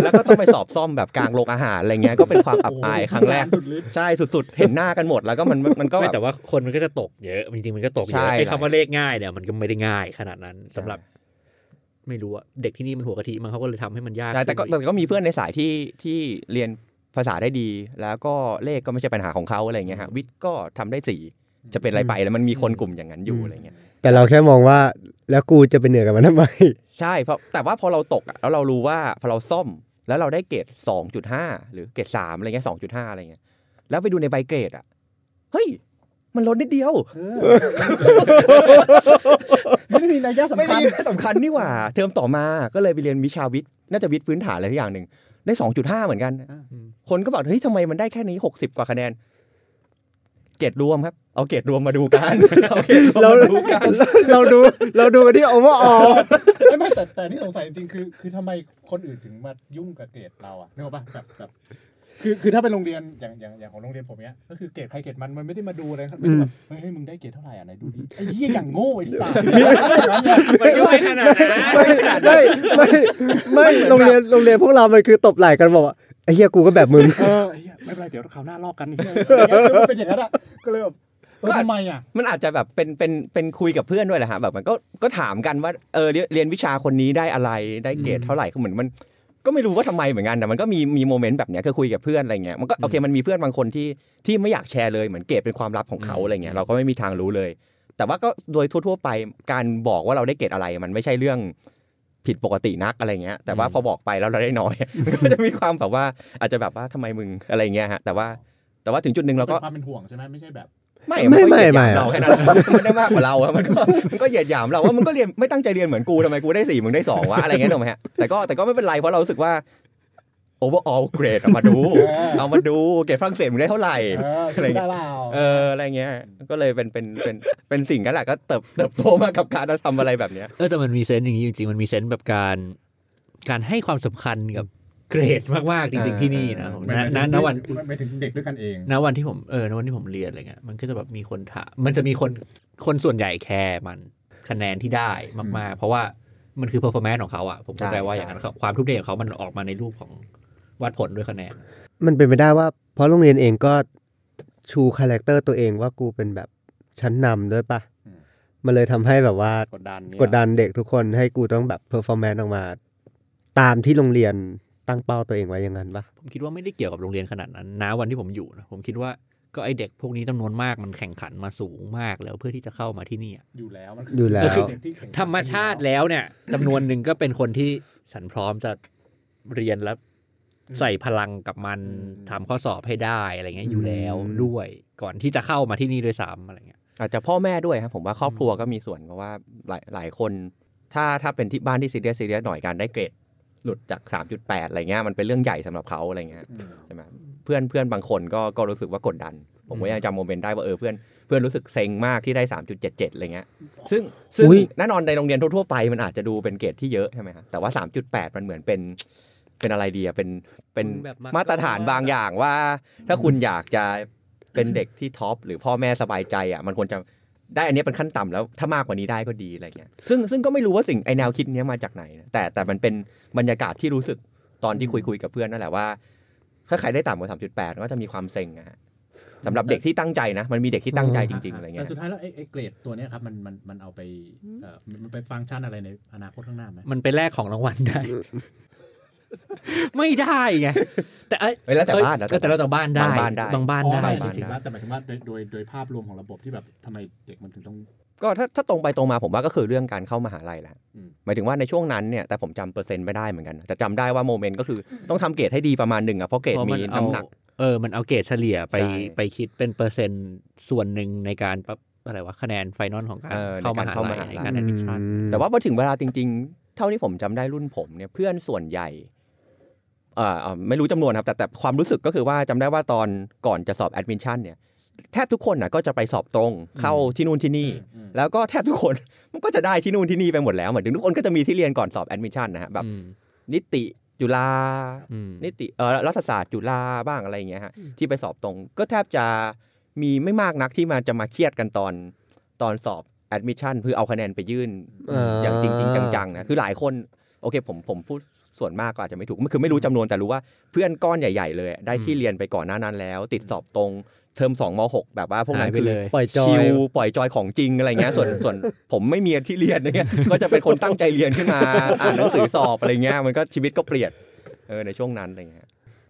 แล้วก็ต้องไปสอบซ่อมแบบกลางโรงอาหารอะไรเงี้ยก็เป็นความอับอายครั้งแรกสุดฤทธิ์ใช่สุดๆ เห็นหน้ากันหมดแล้วก็มันมันก็ไม่แบบแต่ว่าคนมันก็จะตกเยอะจริงๆมันก็ตกเยใช่อะไอ้คำว่าเลขง่ายเนี่ยมันก็ไม่ได้ง่ายขนาดนั้นสำหรับไม่รู้อะเด็กที่นี่มันหัวกะทิมันเขาก็เลยทำให้มันยากใช่แต่ก็ขึ้นไปอีแต่ก็มีเพื่อนในสายที่ที่เรียนภาษาได้ดี แล้วก็เลขก็ไม่ใช่ปัญหาของเขาอะไรเงี้ยฮะวิทย์ก็ทำได้สี่จะเป็นอะไรไปแล้วมันมีคนกลุ่มอย่างนั้นอยู่อะไรเงี้ยแต่เราแค่มองว่า แล้วกูจะไปเหนือกับมันทำไม ใช่เพราะแต่ว่าพอเราตกอะแล้วเรารู้ว่าพอเราซ่อมแล้วเราได้เกรดสองจุดห้าหรือเกรดสามอะไรเงี้ยสองจุดห้าอะไรเงี้ยแล้วไปดูในใบเกรดอะเฮ้ย มันลดนิดเดียวไม่ได้มีนัยยะสำไม่คัได้ญไม่สำคัญนี่หว่า เทอมต่อมาก็เลยไปเรียนวิชาวิทย์น่าจะวิทย์พื้นฐานอะไรทุกอย่างหนึ่งได้สองจุดห้าเหมือนกัน คนก็บอกเฮ้ยทำไมมันได้แค่นี้หกสิบกว่าคะแนน เกรดรวมครับ เอาเกรดรวมมาดูกันเอาเกรดรวมเรามาดูกันเราดูเราดูกันที่ overallไม่ไม่แต่แต่ที่สงสัยจริงๆคือ คือทำไมคนอื่นถึงมายุ่งกับเกรดเราอะนึกออกปะแบบแบบคือคือถ้าเป็นโรงเรียนอย่างอย่างอย่างของโรงเรียนผมเนี้ยก็คือเกรดใครเกรดมันมันไม่ได้มาดูอะไรครับไม่ได้แบบเฮ้ยเฮ้ยมึงได้เกรดเท่าไหร่อะไหนดูดิไอ้เหี้ยอย่างโง่ไอ้สัสมันก็ไม่ขนาดนั้นไม่ไม่ไม่ไม่โรงเรียนโรงเรียนพวกเรามันคือตบไหล่กันบอกว่าไอ้ เฮียกูก็แบบมึงเออไอ้เหี้ยไม่เป็นไรเดี๋ยวคราวหน้าลอกกันนี่มันเป็นอย่างนั้นอะก็เลยแบบเออทำไมอะมันอาจจะแบบเป็นเป็นเป็นคุยกับเพื่อนด้วยแหละฮะแบบมันก็ก็ถามกันว่าเออเรียนเรียนวิชาคนนี้ได้อะไรได้เกรดเท่าไหร่ก็เหมือนมัน ก็ไม่รู้ว่าทำไมเหมือนกันแต่มันก็มีมีโมเมนต์แบบเนี้ยคือคุยกับเพื่อนอะไรเงี้ยมันก็โอเคมันมีเพื่อนบางคนที่ที่ไม่อยากแชร์เลยเหมือนเกรดเป็นความลับของเขาอะไรเงี้ยเราก็ไม่มีทางรู้เลย แต่ว่าก็โดยทั่ว ๆ ไปการบอกว่าเราได้เกรดอะไรมันไม่ใช่เรื่อง ผิดปกตินักอะไรเงี้ย แต่ว่าพอบอกไปแล้วเราได้น้อยมันก็จะมีความแบบว่าอาจจะแบบว่าทำไมมึงอะไรเงี้ยฮะแต่ว่าแต่ว่าถึงจุดหนึ่งเราก็เป็นความเป็นห่วงใช่ไหมไม่ใช่แบบไม่ไม่นก็ไม่เหยียดหไม่ยามเราแค่นั้นมันได้มากกว่าเราอะมันก็มันก็เหยียดหยามเราว่ามึงก็เรียนไม่ตั้งใจเรียนเหมือนกูทำไมกูได้สี่มึงได้สองวะอะไรเงี้ยถูกไหมฮะแต่ก็แต่ก็ไม่เป็นไรเพราะเรารู้สึกว่า overall grade เอามาดูเออเอามาดูเกรดฝรั่งเศสมึงได้เท่าไหร่เอออะไรได้เงี้ยเปล่าเอออะไรเงี้ย ก็เลยเป็นเป็นเป็นเป็นสิ่งนั้นแหละก็เติบเติบโตมากับการทำอะไรแบบเนี้ยเออแต่มันมี sense อย่างนี้จริงๆ มันมี sense แบบการ การให้ความสำคัญกับเกรดมากๆจริงๆที่นี่นะผมไม่นะไม่นะถึงณวันไม่ถึงเด็กด้วยกันเองณวันที่ผมเออณวันที่ผมเรียนอะไรเงี้ยมันก็จะแบบมีคนถามมันจะมีคนคนส่วนใหญ่ care มันคะแนนที่ได้มากๆ เพราะว่ามันคือ performance ของเขาอะผมเข้าใจใช่ว่าอย่างนั้นครับความทุ่มเทของเขามันออกมาในรูปของ วัดผลด้วยคะแนน มันเป็นไปได้ว่า เพราะโรงเรียนเองก็ชู character ตัวเองว่ากูเป็นแบบชั้นนำด้วยปะอืมมันเลยทำให้แบบว่ากดดันกดดันเด็กทุกคนให้กูต้องแบบ performance ออกมา ตามที่โรงเรียนตั้งเป้าตัวเองไว้อย่างนั้นปะผมคิดว่าไม่ได้เกี่ยวกับโรงเรียนขนาดนั้นนะวันที่ผมอยู่นะผมคิดว่าก็ไอ้เด็กพวกนี้จำนวนมากมันแข่งขันมาสูงมากแล้วเพื่อที่จะเข้ามาที่นี่อะอยู่แล้วมันอยู่แล้วเด็กที่แข่งขันธรรมชาติแล้วเนี่ยจำนวนหนึ่งก็เป็นคนที่ฉันพร้อมจะเรียนแล้ว ใส่พลังกับมันทำข้อสอบให้ได้อะไรเงี้ยอยู่แล้วอืมด้วย ก่อนที่จะเข้ามาที่นี่ด้วยซ้ำอะไรเงี้ยอาจจะพ่อแม่ด้วยครับผมว่าครอบครัวก็มีส่วนเพราะว่าหลายหลายคน ถ้าถ้าเป็นที่บ้านที่ซีเรียสซีเรียสหน่อยการได้เกรดหลุดจาก 3.8 อะไรเงี้ยมันเป็นเรื่องใหญ่สำหรับเขาอะไรเงี้ยอืมใช่ไหมเพื่อนเพื่อนบางคนก็ก็รู้สึกว่ากดดัน ผมก็ยังจำโมเมนต์ได้ว่าเออเพื่อนเพื่อนรู้สึกเซ็งมากที่ได้ 3.77 อะไรเงี้ยซึ่งซึ่งอุ๊ยแน่นอนในโรงเรียนทั่วๆไปมันอาจจะดูเป็นเกรดที่เยอะใช่ไหมครับแต่ว่า 3.8 มันเหมือนเป็น เป็นอะไรดีอะเป็นเป็นแบบมามาตรฐานบางอย่างว่า ถ้าคุณอยากจะเป็นเด็กที่ท็อปหรือพ่อแม่สบายใจอะมันควรจะได้อันนี้เป็นขั้นต่ำแล้วถ้ามากกว่านี้ได้ก็ดีอะไรเงี้ยซึ่งซึ่งก็ไม่รู้ว่าสิ่งไอแนวคิดเนี้ยมาจากไหนนะแต่แต่มันเป็นบรรยากาศที่รู้สึกตอนที่คุยคุยกับเพื่อนนั่นแหละว่า ถ้าใครได้ต่ำกว่า3.8ก็จะมีความเซ็งอะฮะสำหรับเด็กที่ตั้งใจนะ มันมีเด็กที่ตั้งใจจริงๆอะไรเงี้แต่ยสุดท้ายแล้วไอ้ไอ้เกรดตัวเนี้ยครับมันมันมันเอาไปเอ่อมันมันไปฟังก์ชันอะไรในอนาคตข้างหน้าไหมมันไปแลกของรางวัลได้ ไม่ได้ไงแต่เอ้ยเฮ้ยแล้วแต่เอ้ยบ้านนะแต่แล้วแต่บ้านได้บางบ้านได้บางบ้านอ๋อได้ไม่จจริริงงๆแล้วแต่หมายถึงว่าโดยโดยโดยภาพรวมของระบบที่แบบทำไมเด็กมันถึงต้องก็ถ้าถ้าตรงไปตรงมาผมว่าก็คือเรื่องการเข้ามหาลัยแหละอืมหมายถึงว่าในช่วงนั้นเนี่ยแต่ผมจำเปอร์เซ็นต์ไม่ได้เหมือนกันนะแต่จำได้ว่าโมเมนต์ก็คือต้องทำเกรดให้ดีประมาณหนึ่งอะเพราะเกรดเพราะมีมันเอาน้ำหนักเออมันเอาเกรดเฉลี่ยไปใช่ไปคิดเป็นเปอร์เซ็นต์ส่วนหนึ่งในการปรับอะไรวะคะแนน final ของการเออเข้าในการเข้ามหาลัยมหาลัยในการแอดมิชชั่นแต่ว่าพอถึงเวลาจริง ๆ เท่าที่ผมจำได้รุ่นผมเนี่ยเพื่อนส่วนใหญ่เอ่อเอ่อ ไม่รู้จำนวนครับแต่แต่ความรู้สึกก็คือว่าจำได้ว่าตอนก่อนจะสอบแอดมิชชั่นเนี่ยแทบทุกคนน่ะก็จะไปสอบตรงเข้าที่นู่นที่นี่ แล้วก็แทบทุกคนมันก็จะได้ที่นู่นที่นี่ไปหมดแล้วเหมือนถึงทุกคนก็จะมีที่เรียนก่อนสอบแอดมิชชั่นนะฮะแบบอืมนิติจุฬาอืมนิติเออรัฐศาสตร์จุฬาบ้างอะไรอย่างเงี้ยฮะที่ไปสอบตรง ก็แทบจะมีไม่มากนักที่มาจะมาเครียดกันตอนตอนสอบแอดมิชชั่นเพื่อเอาคะแนนไปยื่นอ่าอย่างจริง ๆ จังๆนะคือหลายคนโอเคผมผมพูด ส่วนมากก็อาจจะไม่ถูกคือไม่รู้จำนวนแต่รู้ว่าเพื่อนก้อนใหญ่ ๆ เลย ได้ที่เรียนไปก่อนหน้านั้นแล้ว ติดสอบตรงเทอม2ม6แบบว่าพวกนั้หายนไปคือเลยปล่อยจอย chill ปล่อยจอยของจริงอะไรเงี้ยส่วนส่วนผมไม่มีที่เรียนเนี่ยก็จะเป็นคนตั้งใจเรียนขึ้นมาอ่านหนังสือสอบอะไรเงี้ยมันก็ชีวิตก็เปลี่ยนเออในช่วงนั้นอะไรเงี้ย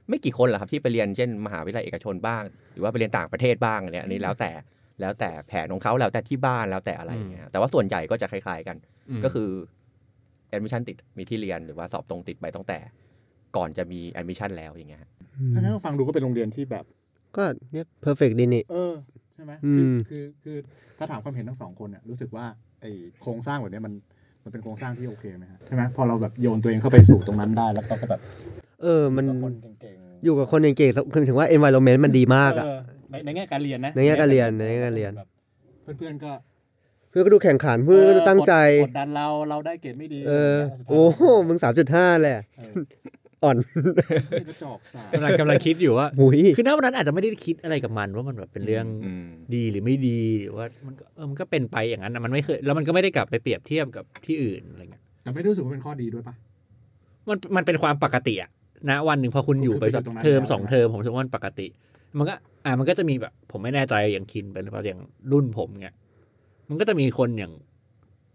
ไม่กี่คนหรอกครับที่ไปเรียนเช่นมหาวิทยาลัยเอกชนบ้าง หรือว่าไปเรียนต่างประเทศบ้างเนี่ยอันนี้แล้วแต่แล้วแต่แผนของเขาแล้วแต่ที่บ้านแล้วแต่อะไรเงี้ยแต่ว่าส่วนใหญ่ก็จะคล้าย ๆกันมก็คือ แอดมิชชั่นติดมีที่เรียนหรือว่าสอบตรงติดไปตั้งแต่ ก่อนจะมีแอดมิชชั่นแล้วอย่างเงี้ยถ้างั้นฟังดูก็เป็นโรงเรียนที่แบบ ก็เนี่ย perfect ดีนี่เออใช่ไหมอืคือมคือคือถ้าถามความเห็นทั้งสองคนเนี่ยรู้สึกว่าไอโครงสร้างแบบเนี้ยมันมันเป็นโครงสร้างที่โอเคไหมฮะใช่ไหมพอเราแบบโยนตัวเองเข้าไปสู่ตรงนั้นได้แล้วก็แบบเออ มันกับคนเก่งๆอยู่กับคนเก่งๆคือถึงว่า environment มันดีมากอะเออในในแง่การเรียนนะในแง่การเรียนในแง่การเรียนแบบเพื่อนๆก็เพื่อนก็ดูแข่งขันเพื่อนก็ดูตั้งใจกดดันเราเราได้เกรดไม่ดีเออสุดท้ายโอ้โหมึงสามจุดห้าแหละเอออ่อนกระจอกสายกำลังกำลังคิดอยู่ว่าหุยคือณวันนั้นอาจจะไม่ได้คิดอะไรกับมันว่ามันแบบเป็นเรื่องอืมดีหรือไม่ดีหรือว่ามันก็เออมันก็เป็นไปอย่างนั้นนะมันไม่เคยแล้วมันก็ไม่ได้กลับไปเปรียบเทียบกับที่อื่นอะไรเงี้ยแต่ไม่ได้รู้สึกว่าเป็นข้อดีด้วยปะมันมันเป็นความปกติอะนะวันหนึ่งพอคุณอยู่ไปสักคือไปอยู่ตรงนั้นเทอมแล้วสองใช่ไหมเทอมผมรู้สึกว่ามันปกติ มันก็อ่ามันก็จะมีแบบ ผมไม่แน่ใจอย่างคินเป็นหรือเปล่าอย่างรุ่นผมเงี้ย มันก็จะมีคนอย่าง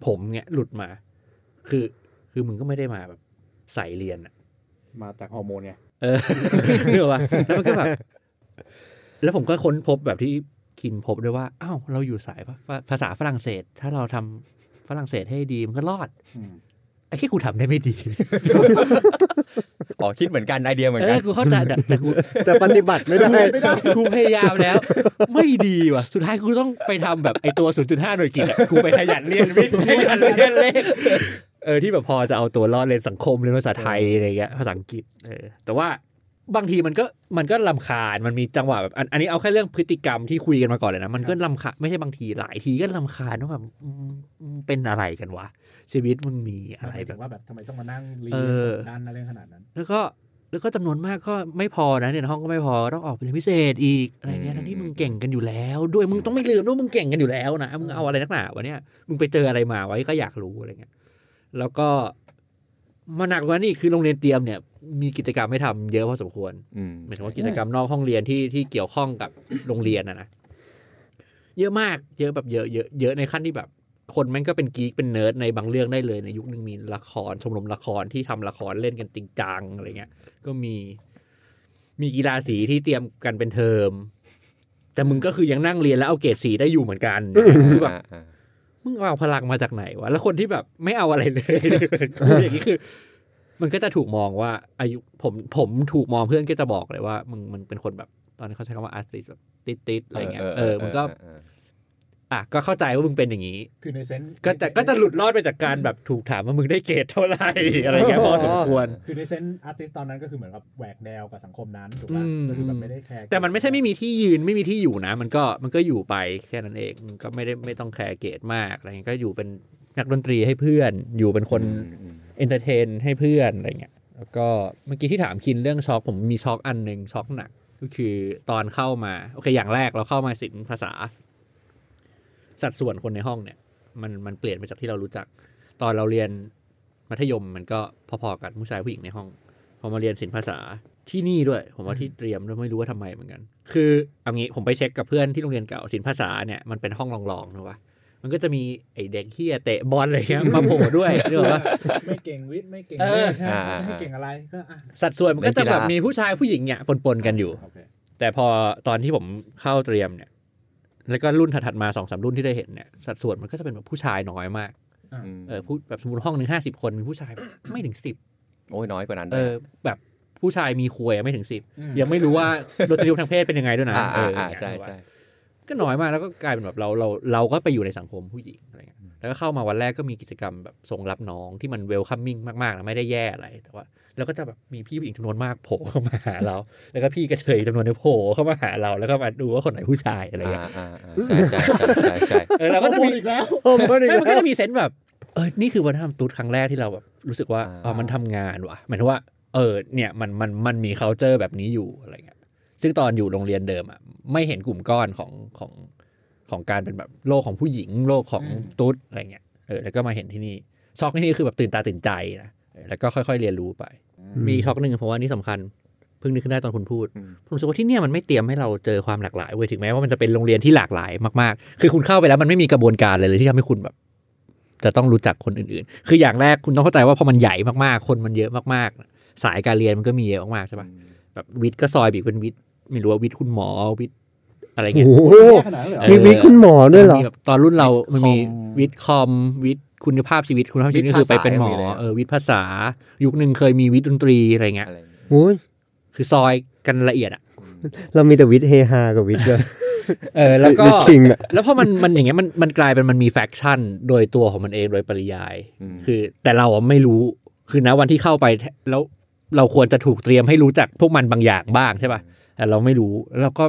ผมเงี้ยหลุดมา คือคือมึงก็ไม่ได้มาแบบใส่เรียนอะมาจากฮอร์โมนไงเออเรื่องว่าแล้วมันก็แบบแล้วผมก็ค้นพบแบบที่คินพบด้วยว่าอ้าวเราอยู่สายภาภาษาฝรั่งเศส ถ้าเราทำฝรั่งเศสให้ดีมันก็รอดอืมไอ้ที่กูทำได้ไม่ดี อ๋อคิดเหมือนกันไอเดียเหมือนเอกัอนกูเข้าใจแต่แต่กูแต่ปฏิบัติไม่ได้กูพยายามแล้ว ไม่ดีว่ะ สุดท้ายกูต้องไปทำแบบไอ้ตัว 0.5 หน่วยกิตอะกูไปขยันเรียนวิทย์ขยันเรียนเลขเออที่แบบพอจะเอาตัวรอดเรียนสังคมเรียนภาษาไทยอะไรเงี้ยภาษาอังกฤษเออแต่ว่า บางทีมันก็มันก็ลำคาญมันมีจังหวะแบบอันอันนี้เอาแค่เรื่องพฤติกรรมที่คุยกันมาก่อนเลยนะ มันก็ลำคาญไม่ใช่บางทีหลายทีก็ลำคาญว่าแบบอืมอืมเป็นอะไรกันวะ ชีวิตมึงมีอะไรหมายแบถึบงว่าแบบทำไมต้องมานั่งเรียเอนอกดดันอะไรขนาดนั้น แล้วก็แล้วก็จำนวนมากก็ไม่พอนะเนี่ยในห้องก็ไม่พอต้องออกไปเรียนพิเศษอีกอะไรเงี้ยอืมทั้งที่มึงเก่งกันอยู่แล้ว ด้วยมึงต้องไม่ลืมด้วยมึงเก่งกันอยู่แล้วนะมึงเอาอะไรนักหนาวะเนี่ยมึงไปเจออะไรมาไว้ก็อยากรู้อะไรเงี้ยแล้วก็มาหนักกว่านี่คือโรงเรียนเตรียมเนี่ย มีกิจกรรมให้ทำเยอะพอสมควรอืมหมายถึงว่ากิจกรรมนอกห้องเรียนที่ที่เกี่ยวข้องกับโรงเรียนนะนะเยอะมากเยอะแบบเยอะเยอะเยอะในขั้นที่แบบ คนแม่งก็เป็น geek เป็นเนิร์ดในบางเรื่องได้เลยในยุคหนึ่งมีละครชมรมละครที่ทำละครเล่นกันจริงจังอะไรเงี้ย ก็มีมีกีฬาสีที่เตรียมกันเป็นเทอม แต่มึงก็คือยังนั่งเรียนแล้วเอาเกรดสี่ได้อยู่เหมือนกันคือแบบอ่าอ่ามึงเอาพลังมาจากไหนวะแล้วคนที่แบบไม่เอาอะไรเลยอย่างนี้คือ มันก็จะถูกมองว่าอายุผมผมถูกมองเพื่อนก็จะบอกเลยว่า มึงมันเป็นคนแบบ ตอนนี้เขาใช้คำว่า artist แบบติสต์ติสต์ๆอะไรเงี้ยเออมันก็เอออะก็เข้าใจว่ามึงเป็นอย่างนี้ คือใน sense ก็แต่ก็จะหลุดรอดไปจากการแบบถูกถามว่ามึงได้เกรดเท่าไหร่อะไรเงี้ยพอสมควร คือใน sense artist ตอนนั้นก็คือเหมือนกับแหวกแนวกับสังคมนั้นถูกป่ะอืมก็คือแบบไม่ได้ care แต่มันไม่ใช่ไม่มีที่ยืนไม่มีที่อยู่นะ มันก็มันก็อยู่ไปแค่นั้นเองมันก็ไม่ได้ไม่ต้อง care เกรดมากอะไรเงี้ยก็อยู่เป็นนักดนตรีให้เพื่อนอยู่เป็นคนอืมอืม entertain ให้เพื่อนอะไรเงี้ยแล้วก็เมื่อกี้ที่ถามคินเรื่องช็อกผมมีช็อกอันหนึ่งช็อกหนักก็คือตอนเข้ามาโอเคอย่างแรกเราเข้ามาศิลป์ภาษา สัดส่วนคนในห้องเนี่ย มันมันเปลี่ยนไปจากที่เรารู้จัก ตอนเราเรียนมัธยมมันก็พอๆกันผู้ชายผู้หญิงในห้องพอมาเรียนศิลป์ภาษาที่นี่ด้วย ผมว่าที่เตรียมด้วยไม่รู้ว่าทำไมเหมือนกัน คือเอางี้ผมไปเช็คกับเพื่อนที่โรงเรียนเก่าศิลป์ภาษาเนี่ยมันเป็นห้องรองๆนะวะ มันก็จะมีไอเด็กเฮียเตะบอลอะไรเงี้ยมาโผล่ด้วยเรื่องว่าไม่เก่งวิทย์ไม่เก่งเออเลขนะไม่เก่งอะไรก็อะสัดส่วนมันก็จะแบบเล่นกีฬามีมีผู้ชายผู้หญิงเนี่ยปนๆกันอยู่โอเคแต่พอตอนที่ผมเข้าเตรียมเนี่ย แล้วก็รุ่นถัดๆมาสองสามรุ่นที่ได้เห็นเนี่ยสัดส่วนมันก็จะเป็นแบบผู้ชายน้อยมากอืมเออผู้แบบสมมติห้องหนึ่งห้าสิบคนมีผู้ชายแบบไม่ถึงสิบโอ้ยน้อยกว่านั้นเอด้วยอแบบผู้ชายมีควยไม่ถึงสิบอืมยังไม่รู้ว่ารสนิยมทางเพศเป็นยังไงด้วยนะอ่าเออ่าออ่าอย่างเงี้ยใช่ว่าใช่ ก็น้อยมากแล้วก็กลายเป็นแบบเราเราเราก็ไปอยู่ในสังคมผู้หญิงอะไรเงี้ยแล้วก็เข้ามาวันแรกก็มีกิจกรรมแบบส่งรับน้องที่มันเวลคัมมิ่งมากๆนะไม่ได้แย่อะไรแต่ว่าแล้วก็จะแบบมีพี่ผู้หญิงจำนวนมากโผล่เข้ามาหาเรา แล้วก็พี่กระเทยจำนวนนึงโผล่เข้ามาหาเราแล้วก็มาดูว่าคนไหนผู้ชายอะไรอย่างเงี้ยอ่าอ่าอ่าใช่ใช่ใช่ใช่ใช่เออเราก็จะมีอีกแล้วผมก็ดีไม่มันก็จะมีเซนส์แบบเออนี่คือวัฒนธรรมตุ๊ดครั้งแรกที่เราแบบรู้สึกว่าอ่าเออมันทำงานว่ะหมายถึงว่าเออเนี่ยมันมันมันมี c u เจอร์แบบนี้อยู่อะไรเงี้ย ซึ่งตอนอยู่โรงเรียนเดิมอะไม่เห็นกลุ่มก้อนของของของการเป็นแบบโลกของผู้หญิง โลกของตุ๊ดอะไรเงี้ยเออแล้วก็มาเห็นที่นี่ช็อกที่นี่คือแบบตื่นตาตื่นใจนะเออแล้วก็ค่อย ๆ เรียนรู้ไป มีอีกช็อกหนึ่งเพราะว่านี่สำคัญเพิ่งนึกขึ้นได้ตอนคุณพูด ผมรู้สึกว่าที่เนี่ยมันไม่เตรียมให้เราเจอความหลากหลายเว้ยถึงแม้ว่ามันจะเป็นโรงเรียนที่หลากหลายมากๆ คือคุณเข้าไปแล้วมันไม่มีกระบวนการเลยเลยที่ทำให้คุณแบบ จะต้องรู้จักคนอื่นๆ คืออย่างแรกคุณต้องเข้าใจว่าพอมันใหญ่มากๆ คนมันเยอะมากๆ สายการเรียนมันก็มีเยอะมากๆใช่ปะแบบวิทย์ก็ซอยบีกเป็นวิทย์ ไม่รู้ว่าวิทย์คุณหมอวิทย์อะไรโอ้เงี้ยโหแย่ขนาดนั้นเลยเหรอมีวิทย์คุณหมอด้วยเหรอมันมีแบบตอนรุ่นเรามันมีคอมวิทย์คอมวิทย์คุณภาพชีวิตคุณภาพชีวิตวิทย์นี่คือไปเป็นหมอภาษายังมีเลยอะเออวิทย์ภาษา ยุคหนึ่งเคยมีวิทย์ดนตรีอะไรเงี้ยอะไรอย่างเงี้ยโอ้ยคือซอยกันละเอียดอะ เรามีแต่วิทย์เฮฮากับวิทย์ด้วยเออแล้วก็วิทย์คณิตอะแล้วพอมันมันอย่างเงี้ยมันมันกลายเป็นมันมี faction โดยตัวของมันเองโดยปริยายอืมคือ แต่เราอะไม่รู้คือณวันที่เข้าไปแล้วเราควรจะถูกเตรียมให้รู้จักพวกมันบางอย่างบ้างใช่ป่ะ แต่เราไม่รู้ แล้วก็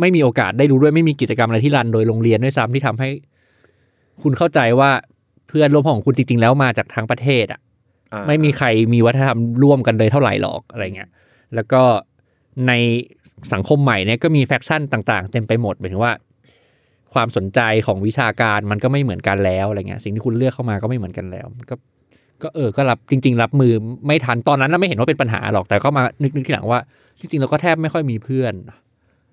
ไม่มีโอกาสได้รู้ด้วยไม่มีกิจกรรมอะไรที่ run โดยโรงเรียนด้วยซ้ำที่ทำให้ คุณเข้าใจว่าเพื่อนร่วมห้องของคุณจริง ๆ แล้วมาจากทั้งประเทศอะอ่าไม่มีใครมีวัฒนธรรมร่วมกันเลยเท่าไหร่หรอกอะไรเงี้ยแล้วก็ในสังคมใหม่เนี่ยก็มีแฟคชั่นต่าง ๆ เต็มไปหมดหมายถึงว่า ความสนใจของวิชาการมันก็ไม่เหมือนกันแล้วอะไรเงี้ยสิ่งที่คุณเลือกเข้ามาก็ไม่เหมือนกันแล้วมันก็ ก็เออก็รับจริง ๆ รับมือไม่ทันตอนนั้นน่ะไม่เห็นว่าเป็นปัญหาหรอกแต่ก็มานึกนึกทีหลังว่าจริงๆเราก็แทบไม่ค่อยมีเพื่อน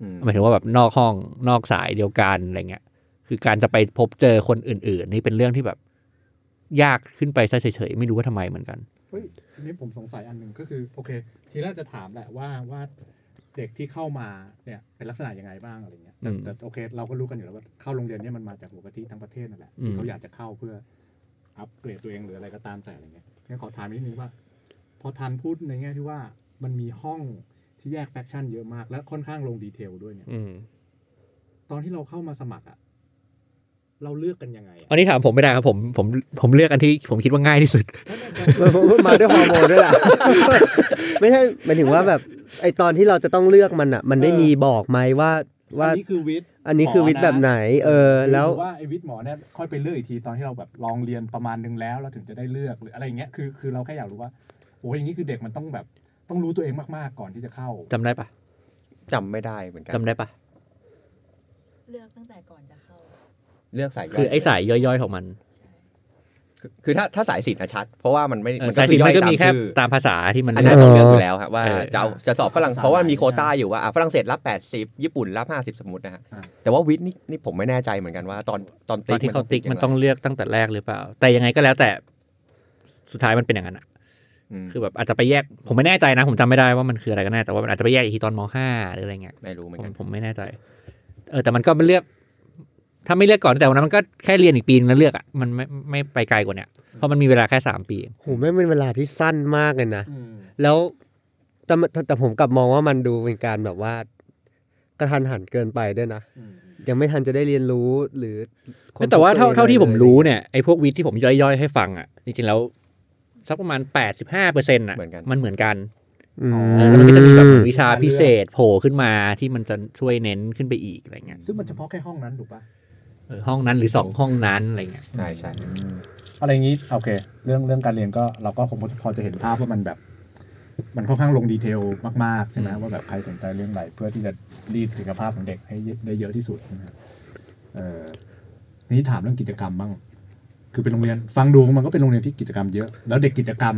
อืมหมายถึงว่าแบบนอกห้องนอกสายเดียวกันอะไรเงี้ย คือการจะไปพบเจอคนอื่น ๆ นี่เป็นเรื่องที่แบบ ยากขึ้นไปซะเฉยๆไม่รู้ว่าทำไมเหมือนกันเฮ้ยอันนี้ผมสงสัยอันหนึ่งก็คือ โอเค ทีแรกจะถามแหละว่าว่าเด็กที่เข้ามาเนี่ยเป็นลักษณะยังไงบ้างอะไรเงี้ยแต่อืมแต่โอเค เราก็รู้กันอยู่แล้วว่าเข้าโรงเรียนเนี่ยมันมาจากหัวกะทิทั้งประเทศนั่นแหละอืมที่เขาอยากจะเข้าเพื่อ อัปเกรดตัวเองหรืออะไรก็ตามแต่อะไรเงี้ยงั้นขอถามนิดนึงว่า พอทันพูดในแง่ที่ว่ามันมีห้องที่แยก faction เยอะมาก และค่อนข้างลง detail ด้วยเนี่ยอืมตอนที่เราเข้ามาสมัครอะเราเลือกกันยังไงอะอันนี้ถามผมไม่ได้ครับผมผมผมเลือกอันที่ผมคิดว่าง่ายที่สุดมาด้วยฮอร์โมนด้วยล่ะไม่ใช่หมายถึงว่าแบบไอตอนที่เราจะต้องเลือกมันอะ มันได้มีบอกไหมว่าว่าอันนี้คือวิทย์ อันนี้คือวิทย์แบบไหน เออ แล้วหรือว่าไอ้วิทย์หมอเนี่ยค่อยไปเลือกอีกทีตอนที่เราแบบลองเรียนประมาณนึงแล้วเราถึงจะได้เลือกหรืออะไรอย่างเงี้ยคือคือเราแค่อยากรู้ว่าโอ้ยอย่างนี้คือเด็กมันต้องแบบต้องรู้ตัวเองมากๆก่อนที่จะเข้าจำได้ปะจำไม่ได้เหมือนกันจำได้ปะเลือกตั้งแต่ก่อนจะเข้า เลือกสายย่ยคือไอ้สายย่อยๆของมัน คือคือถ้าถ้าสายศิลป์นะชัด เพราะว่ามันไม่เออมันสายสินมันก็ย่อยมีแค่ตาชื่อตามภาษาที่มันอันนั้นต้องเลือกอยู่แล้วครับว่าเออจะเอาจะสอบฝรั่งภาษาเพราะว่ามีไหนโควต้าอยู่ว่าอะฝรั่งเศสรับ 80 ญี่ปุ่นรับ 50 สมมตินะฮะอ่าแต่ว่าวิทย์นี่นี่ผมไม่แน่ใจเหมือนกันว่า ตอนตอนตอนที่เขาติ๊กมันต้องยังไเลือกตั้งแต่แรกหรือเปล่า แต่ยังไงก็แล้วแต่สุดท้ายมันเป็นอย่างนั้นอะมคือแบบอาจจะไปแยกผมไม่แน่ใจนะ ผมจำไม่ได้ว่ามันคืออะไรกันแน่แต่ว่ามันอาจจะไปแยกอีกทีตอนมห้าหรืออะไรเงี้ยไม่รู้เหมือนผมกันผมไม่แน่ใจ เออแต่มันก็ไม่เลือก ถ้าไม่เลือกก่อนแต่วันนั้นมันก็แค่เรียนอีกปีนึงแล้วเลือกอะมันไม่ไม่ไปไกลกว่าเนี้ยเพราะมันมีเวลาแค่สามปีเองโหไม่งเป็นเวลาที่สั้นมากเลยนะอืมแล้วแต่แต่แต่ผมกลับมองว่ามันดูเป็นการแบบว่ากระทันหันเกินไปด้วยนะอืมยังไม่ทันจะได้เรียนรู้หรือค้นพบแต่ว่าเท่าองเท่าที่ลผมรู้เนี่ยไอ้พวกวิทย์ที่ผมย่อยๆให้ฟังอะจริงๆแล้วสักประมาณแปดสิบห้าเปอร์เซ็นต์อะเหมือนกันมันเหมือนกันอืมเออแล้วมันก็จะมีแบบวิชาพิเศษโผล่ขึ้นมาที่มันจะช่วยเน้นขึ้นไปอีกอะไรเงี้ยซึ่งมันเฉพาะแค่ห้องนั้นถูกปะเออ ห้องนั้นหรือสองห้องนั้นอะไรเงี้ยใช่ใช่อะไรอย่างนี้โอเค เรื่องเรื่องการเรียนก็เราก็คงพอจะเห็นภาพว่ามันแบบ มันค่อนข้างลงดีเทลมากๆใช่ไหมว่าแบบใครสนใจเรื่องอะไรเพื่อที่จะรีดศักยภาพของเด็กให้ได้เยอะที่สุดนะครับเออทีนี้ถามเรื่องกิจกรรมบ้าง คือเป็นโรงเรียนฟังดูมันก็เป็นโรงเรียนที่กิจกรรมเยอะ แล้วเด็กกิจกรรม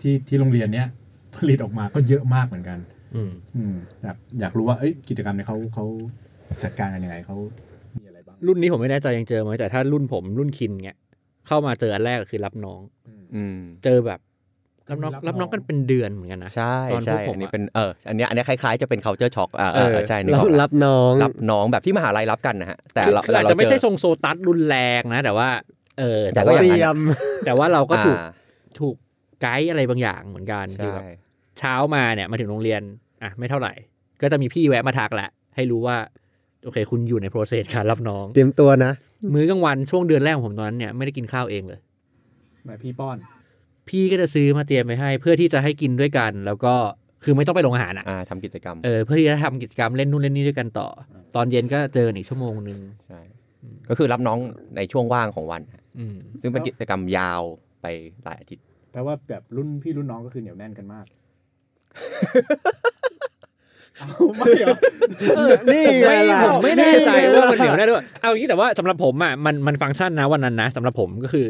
ที่ที่โรงเรียนเนี้ยผลิตออกมาก็เยอะมากเหมือนกัน อืมอืมอยากอยากรู้ว่าเอ้ยกิจกรรมเนี่ยเขาเขาจัดการกันยังไงเขามีอะไรบ้างรุ่นนี้ผมไม่แน่ใจยังเจอไหมแต่ถ้ารุ่นผมรุ่นคินเงี้ยเข้ามาเจออันแรกคือรับน้อง อืม เจอแบบรับน้องรับน้องกันเป็นเดือนเหมือนกันนะใช่ตอนพวใช่กผมอันนี้อะเป็นเอออันเนี้ยอันเนี้ยคล้ายๆจะเป็น culture shock อ่าเออเออใช่นึกรัอบอกแล้วรับน้องรับน้องแบบที่มหาลัยรับกันนะฮะแต่คือเราคืออาจเราจะไม่ใช่เจทรงโซตัสรุนแรงนะ แต่ว่า เออ แต่แต่ก็ว่าอย่างเตนั้นรียมแต่ว่าเราก็ถูกอ่าถูกไกด์อะไรบางอย่างเหมือนกันคือใช่แบบเช้ามาเนี่ยมาถึงโรงเรียนอะไม่เท่าไหร่ ก็จะมีพี่แวะมาทักแหละให้รู้ว่า โอเค คุณอยู่ในโปรเซสการรับน้อง เตรียมตัวนะ มื้อกลางวันช่วงเดือนแรกของผมตอนนั้นเนี่ยไม่ได้กินข้าวเองเลยหมายพี่ป้อน พี่ก็จะซื้อมาเตรียมไปให้ เพื่อที่จะให้กินด้วยกัน แล้วก็คือไม่ต้องไปโรงอาหารอะอ่าทำกิจกรรมเออเพื่อที่จะทำกิจกรรมเล่นนู่นเล่นนี่ด้วยกันต่อ ตอนเย็นก็เจอกันอีกชั่วโมงหนึ่งใช่ก็คือรับน้องในช่วงว่างของวันอืมซึ่งเป็นกิจกรรมยาวไปหลายอาทิตย์แปลว่าแบบรุ่นพี่รุ่นน้องก็คือเหนียวแน่นกันมากเอา ไม่เหรอนี่ผมไม่ไงล่ะผมไม่แน่ใจว่ามันเหนียวได้ด้วยเอางี้แต่ว่าสำหรับผมอะมันมันฟังก์ชันนะวันนั้นนะสำหรับผมก็คือ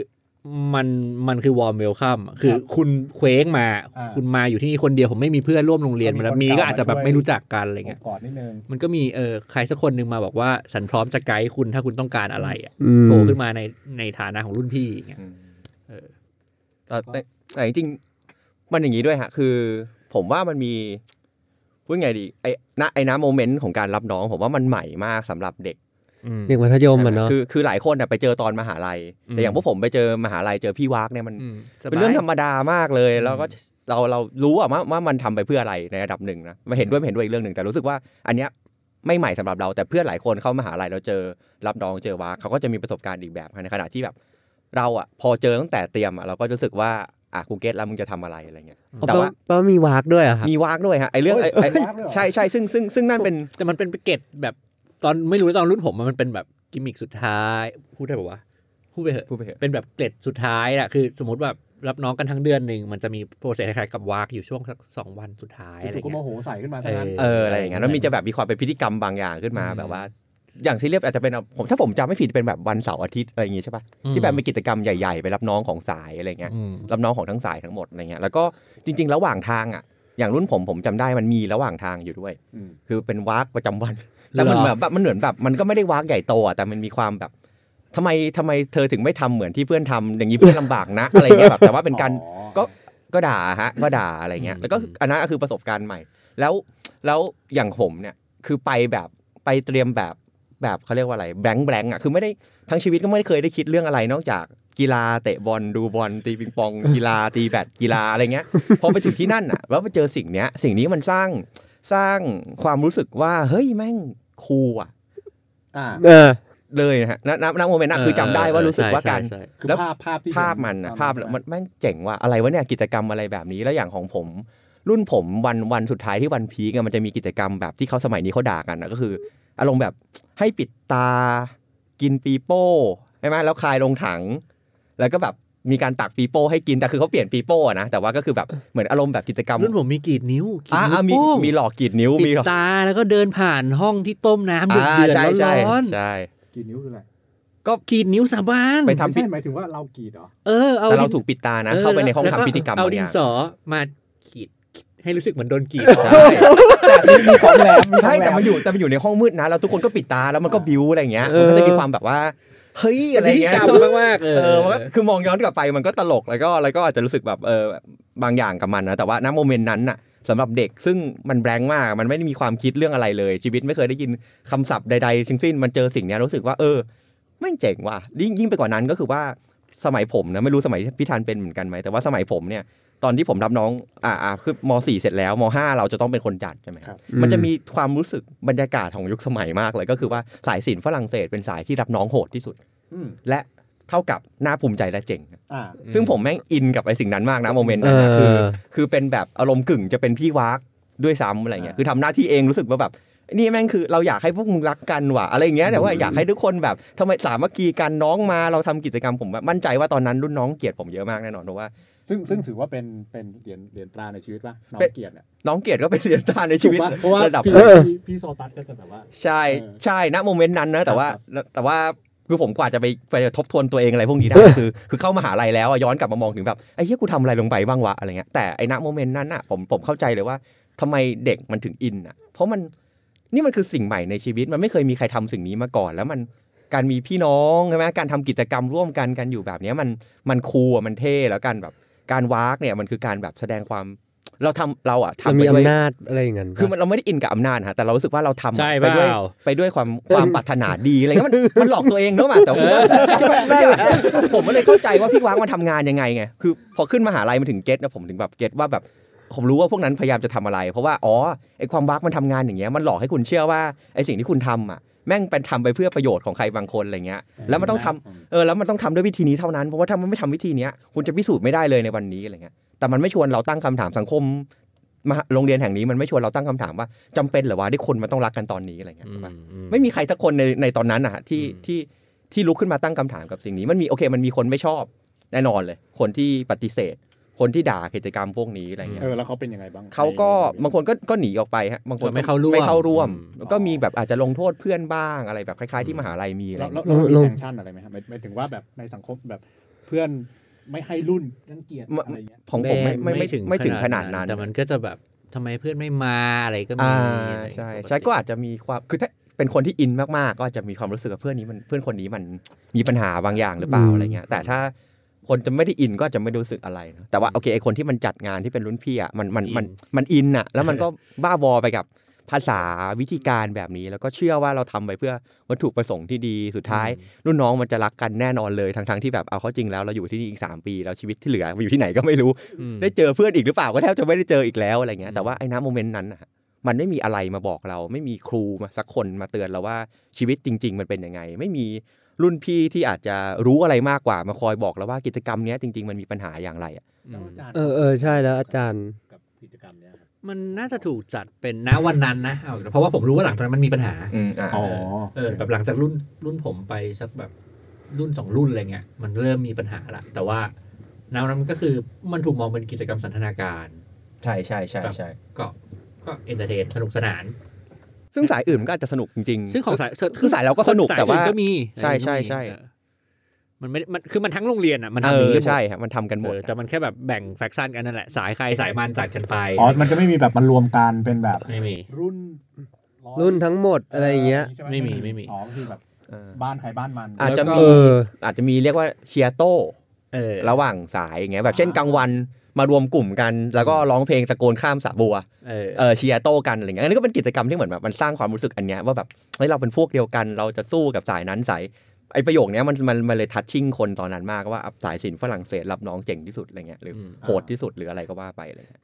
มันมันคือวอร์มเวลคัมคือคุณเคว้งมาอ่าคุณมาอยู่ที่นี่คนเดียวผมไม่มีเพื่อนร่วมโรงเรียนก็มีมาแล้วคนมีเก่าก็อาจจะแบบมาช่วยไม่รู้จักกันอะไรเงี้ยกอดนิดนึงมันก็มีเออใครสักคนหนึ่งมาบอกว่าฉันพร้อมจะไกด์คุณถ้าคุณต้องการอะไรอะอืมโผล่ขึ้นมาในในฐานะของรุ่นพี่อย่างเงี้ยอืมเออแต่แต่แต่จริงๆมันอย่างนี้ด้วยฮะ คือ ผมว่ามันมี พูดไงดีไอ้ณไอ้นะโมเมนต์ของการรับน้องผมว่ามันใหม่มากสำหรับเด็กอืมเด็กมัธยมอะเนาะคือคือหลายคนน่ะไปเจอตอนมหาลัยอืมแต่อย่างพวกผมไปเจอมหาลัยเจอพี่วักเนี่ยมันอืมสบายเป็นเรื่องธรรมดามากเลยอืมแล้วก็เราเรารู้อะว่าว่ามันทำไปเพื่ออะไรในระดับหนึ่งนะมาเห็นด้วยไม่เห็นด้วยอีกเรื่องหนึ่งแต่รู้สึกว่า อันเนี้ยไม่ใหม่สำหรับเราแต่เพื่อนหลายคนเข้ามหาลัยเราเจอรับน้องเจอวักเขาก็จะมีประสบการณ์อีกแบบในขณะที่แบบ เราอะพอเจอตั้งแต่เตรียมอะเราก็รู้สึกว่า อะกูเก็ตแล้วมึงจะทำอะไรอะไรเงี้ยแต่ว่าแปลว่ามีวากด้วยอะครับมีวากด้วยฮะไอเรื่องไอ้ไอ้โอ้ยมีวากด้วยเหรอใช่ใช่ซึ่งซึ่งซึ่งนั่นเป็นแต่มันเป็นเกตแบบตอนไม่รู้ตอนรุ่นผมอะมันเป็นแบบกิมมิกสุดท้ายพูดได้ป่าวะพูดไปเถอะพูดไปเถอะเป็นแบบเกร็ดสุดท้ายอะคือสมมติแบบรับน้องกันทั้งเดือนหนึ่งมันจะมีโปรเซสคล้ายๆกับวากอยู่ช่วงสักสองวันสุดท้ายอะไรจู่ๆก็โมเงี้ยโหใส่ขึ้นมาซะงั้นเอออะไรอย่างเงี้ยแล้วมีจะแบบมีความเป็นพิธีกรรมบางอย่างขึ้นมาแบบว่า อย่างซีเรียสอาจจะเป็นผมถ้าผมจำไม่ผิดเป็นแบบวันเสาร์อาทิตย์อะไรอย่างงี้ใช่ปะที่แบบมีกิจกรรมใหญ่ๆ ไปรับน้องของสายอะไรเงี้ยอืมรับน้องของทั้งสายทั้งหมดอะไรเงี้ยแล้วก็จริง ๆ ระหว่างทางอะอย่างรุ่นผมผมจำได้มันมีระหว่างทางอยู่ด้วยอืมคือเป็นวากประจำวัน แต่มันเหรอแบบมันเหมือนแบบมันก็ไม่ได้วากใหญ่โตอะแต่มันมีความแบบทำไมทำไมเธอถึงไม่ทำเหมือนที่เพื่อนทำอย่างนี้เพื่อนลำบากนะ อะไรเงี้ยแบบแต่ว่าเป็นการอ๋อก็ก็ด่าฮะก็ด่าอะไรเงี้ยแล้วก็อันนั้นก็คือประสบการณ์ใหม่ แล้วแล้วอย่างผมเนี่ยคือไปแบบไปเตรียมแบบ แบบเขาเรียกว่าอะไรแบงค์แบงค์อะคือไม่ได้ทั้งชีวิตก็ไม่ได้เคยได้คิดเรื่องอะไรนอกจากกีฬาเตะบอลดูบอลตีปิงปอง กีฬาตีแบดกีฬาอะไรเงี้ยพอไปถึงที่นั่นอะแล้วไปเจอสิ่งเนี้ย สิ่งนี้มันสร้างสร้างความรู้สึกว่าเฮ้ยแม่งคูลอะอ่าเออเลยนะฮะณณณโมเมนต์นั้นคือจำได้ว่ารู้สึกว่าการใช่ใช่ใช่คือแล้วภาพภาพที่ภาพมันเห็นะตอภาพใช่ไหมันแม่งเจ๋งว่าอะไรวะเนี่ยกิจกรรมอะไรแบบนี้แล้วอย่างของผม รุ่นผมวันวันสุดท้ายที่วันพีกอะมันจะมีกิจกรรมแบบที่เขาสมัยนี้เขาด่ากันนะก็คือ อารมณ์แบบให้ปิดตา กินปีโป้ใช่ไหมแล้วคายลงถัง แล้วก็แบบมีการตักปีโป้ให้กินแต่คือเขาเปลี่ยนปีโป้อะนะแต่ว่าก็คือแบบเหมือนอารมณ์แบบกิจกรรมรุ่นผมมีกรีดนิ้วกรีดอ่านิ้วอ่ามีโป้งมีหลอกกรีดนิ้วปิมีดหลอกตาแล้วก็เดินผ่านห้องที่ต้มน้ำเดือดอ่าเดือดใช่ใช่ร้อนใช่กรีดนิ้วคืออะไรๆก็กรีดนิ้วสาบานไปไม่ทำใช่หมายถึงว่าเรากรีดเหรอเออเอาแต่เราดินถูกปิดตานะออเข้าไปในห้องแล้วทำพิธีกรรมเอาบางดิอนย่างสอมาขีด ให้รู้สึกเหมือนโดนกรีดใช่มีของแหลมมีของใช่หลแต่มันอยู่แต่มันอยู่ในห้องมืดนะแล้วทุกคนก็ปิดตาแล้วมันก็บิวอะไรอย่างเงี้ยมันก็จะมีความแบบว่าเฮ้ยอะไรพิธีเงี้ยกรรมมากๆเอเอออมันก็คือมองย้อนกลับไปมันก็ตลกแล้วก็แล้วก็อาจจะรู้สึกแบบเออบางอย่างกับมันนะแต่ว่าณโมเมนต์นั้นน่ะสำหรับเด็กซึ่งมันแบงค์มากมันไม่ได้มีความคิดเรื่องอะไรเลย ชีวิตไม่เคยได้ยินคำศัพท์ใดๆทั้งสิ้นมันเจอสิ่งเนี้ยรู้สึกว่าเออแม่งเจ๋งว่ะยิ่งยิ่งไปกว่านั้นก็คือว่าสมัยผมนะไม่รู้สมัยพี่ธันเป็นเหมือนกันไหมแต่ว่าสมัยผมเนี่ย ตอนที่ผมรับน้องอ่าอ่าคือม .4 เสร็จแล้วม .5 เราจะต้องเป็นคนจัดใช่ไหมครับมันจะมีความรู้สึกบรรยากาศของยุคสมัยมากเลยก็คือว่าสายศิลป์ฝรั่งเศสเป็นสายที่รับน้องโหดที่สุดอืมและเท่ากับน่าภูมิใจและเจ๋งอ่าซึ่งผมแม่งอินกับไอ้สิ่งนั้นมากนะโมเมนต์นั้นนะเออคือ คือเป็นแบบอารมณ์กึ่งจะเป็นพี่วากด้วยซ้ำอะไรเงี้ยอ่าคือทำหน้าที่เองรู้สึกว่าแบบนี่แม่งคือเราอยากให้พวกมึงรักกันว่ะอะไรอย่างเงี้ยแต่ว่าอยากให้ทุกคนแบบทำไมสามัคคีกันน้องมาเราทำกิจกรรมผมแบบมั่นใจว่าตอนนั้นรุ่นน้องเกลียดผมเยอะมากแน่นอนเพราะว่า ซึ่งซึ่งถือว่าเป็นเป็นเหรียญเหรียญตราในชีวิตป่ะน้องเป็นเกียรติเนี่ยน้องเกลียดก็เป็นเหรียญตาในชีวิตถูกปะเพราะว่าระดับพี่เออพี่พี่โซตัสก็จะแบบว่า ใช่เออใช่ณโมเมนต์นั้นนะแต่ว่าครับแต่ว่าคือผมกว่าจะไปไปทบทวนตัวเองอะไรพวกนี้ได้คือ คือเข้ามหาลัยแล้วอะย้อนกลับมามองถึงแบบไอ้เหี้ยกูทำอะไรลงไปบ้างวะอะไรเงี้ยแต่ไอ้ณโมเมนต์นั้นอะผมผมเข้าใจเลยว่าทำไมเด็กมันถึงอินอะเพราะมันนี่มันคือสิ่งใหม่ในชีวิตมันไม่เคยมีใครทำสิ่งนี้มาก่อน แล้วมันการมีพี่น้องใช่ไหมการทำกิจกรรมร่วมกันกันอยู่แบบเนี้ยมันมันคูลอะมันเท่แล้วกันแบบ การวากเนี่ยมันคือการแบบแสดงความเราทำเราอะมันทำมีไปด้วยอำนาจอะไรอย่างนั้นคือมันเราไม่ได้อินกับอำนาจฮะแต่เรารู้สึกว่าเราทำใช่ไปด้วยเปล่าไปด้วยความความปรารถนาดีอะไรเงี้ยมันมันหลอกตัวเองเนอะมาแต่ว่าใช่ไหมไม่ใช่ผมก็เลยเข้าใจว่าพี่ว้างมันทำงานยังไงไงคือพอขึ้นมหาลัยมันถึงเก็ตนะผมถึงแบบเก็ตว่าแบบผมรู้ว่าพวกนั้นพยายามจะทำอะไร เพราะว่าอ๋อไอความวักมันทำงานอย่างเงี้ยมันหลอกให้คุณเชื่อว่าไอสิ่งที่คุณทำอะ แม่งเป็นทำไปเพื่อประโยชน์ของใครบางคนอะไรเงี้ย แล้วมันต้องทำเออแล้วมันต้องทำด้วยวิธีนี้เท่านั้น เพราะว่าถ้ามันไม่ทำวิธีเนี้ยคุณจะพิสูจน์ไม่ได้เลยในวันนี้อะไรเงี้ย แต่มันไม่ชวนเราตั้งคำถามสังคมมหาโรงเรียนแห่งนี้มันไม่ชวนเราตั้งคำถามว่าจำเป็นเหรือว่าที่คนมันต้องรักกันตอนนี้อะไรเงี้ยอืใช่มปะอืมไม่มีใครสักคนในในตอนนั้นอะที่อืมที่ที่ลุกขึ้นมาตั้งคำถามกับสิ่งนี้มันมีโอเค มันมีคนไม่ชอบแน่นอนเลย คนที่ปฏิเสธ คนที่ด่ากิจกรรมพวกนี้อะไรเงี้ยเออแล้วเขาเป็นยังไงบ้างเขาก็ในบางคนก็ก็หนีออกไปฮะบางคนก็ไม่เข้าร่วมไม่เข้าร่วมอืมแล้วก็มีแบบอาจจะลงโทษเพื่อนบ้างอะไรแบบคล้ายๆที่มหาลัยมีอะไรแล้วเงี้ยแล้วแล้วมีลงแซงชั่นอะไรไหมครับหมายหมายถึงว่าแบบในสังคมแบบเพื่อนไม่ให้รุ่นรังเกียจอะไรเงี้ยของผมไม่ไม่ไม่ไม่ถึงขนาดนั้น แต่มันก็จะแบบทำไมเพื่อนไม่มาอะไรก็มีอ่าอะไรใช่ปติใช่ก็อาจจะมีความคือถ้าเป็นคนที่อินมากๆ ก็อาจจะมีความรู้สึกกับเพื่อนนี้มันเพื่อนคนนี้มันมีปัญหาบางอย่างหรือเปล่าอืมอะไรเงี้ยแต่ถ้า คนจะไม่ได้อินก็อาจจะไม่รู้สึกอะไรนะแต่ว่าโอเคไอคนที่มันจัดงานที่เป็นรุ่นพี่อะมันมันมันมันอินอะ แล้วมันก็บ้าบอไปกับภาษาวิธีการแบบนี้แล้วก็เชื่อว่าเราทำไปเพื่อวัตถุประสงค์ที่ดีสุดท้าย รุ่นน้องมันจะรักกันแน่นอนเลยทั้งๆที่แบบเอาเข้าจริงแล้วเราอยู่ที่นี่อีก 3 ปีแล้วชีวิตที่เหลือไปอยู่ที่ไหนก็ไม่รู้อืมได้เจอเพื่อนอีกหรือเปล่าก็แทบจะไม่ได้เจออีกแล้วอะไรเงี้ยแต่ว่าไอ้น้ำโมเมนต์นั้นน่ะมันไม่มีอะไรมาบอกเรา ไม่มีครูมาสักคนมาเตือนเราว่าชีวิตจริง ๆ มันเป็นยังไง ไม่มี รุ่นพี่ที่อาจจะรู้อะไรมากกว่ามาคอยบอกเราว่ากิจกรรมเนี้ยจริง ๆ มันมีปัญหาอย่างไรอะอืมเออเออใช่แล้วอาจารย์กับกิจกรรมเนี้ยครับมันน่าจะถูกจัดเป็นณวันนั้นนะเอาเพราะว่าผมรู้ว่าหลังจากนั้นมันมีปัญหาอืมอ่าอ๋อเออแบบหลังจากรุ่นรุ่นผมไปสักแบบรุ่นสองรุ่นอะไรเงี้ยมันเริ่มมีปัญหาละแต่ว่าแนวนั้นมันก็คือมันถูกมองเป็นกิจกรรมสันทนาการ ใช่ใช่ใช่ใช่ก็ก็ entertain สนุกสนาน ซึ่งสายอื่นมันก็อาจจะสนุกจริงๆซึ่งของสายคือสายเราก็สนุกสยแต่ว่าอื่นก็มีใช่ใช่ใช่เออมันไม่ มัน คือมันทั้งโรงเรียนอะ มันเออทำอย่างนี้หมดใช่ครับมันทำกันหมเอดอแต่มันแค่แบบแบ่ง faction กันนั่นแหละ สายใครสายมันจัดกันไป อ๋อ มันจะไม่มีแบบมันรวมกันเป็นแบบ ไม่มี รุ่นอยรุ่นทั้งหมดอะไรอย่างเงี้ยใช่หไม่มี ไม่มี อ๋อก็คือแบบเออบ้านใครบ้านมัน อาจจะแล้วก็มีเอออาจจะมีเรียกว่าเชียร์โต้เออระหว่างสายอย่างเงี้ย แบบเช่นกลางวัน มารวมกลุ่มกัน แล้วก็ร้องเพลงตะโกนข้ามสระบัวเออเออเชียร์โต้กันอะไรเงี้ยอันนี้ก็เป็นกิจกรรมที่เหมือนแบบมันสร้างความรู้สึกอันเนี้ยว่าแบบเฮ้ยเราเป็นพวกเดียวกันเราจะสู้กับสายนั้นสายไอประโยคเนี้ยมันมันมันเลยทัชชิ่งคนตอนนั้นมากว่าสายศิลป์ฝรั่งเศสรับน้องเจ๋งที่สุดอะไรเงี้ยหรืออมโหดที่สุดหรืออะไรก็ว่าไปอะไรเงี้ย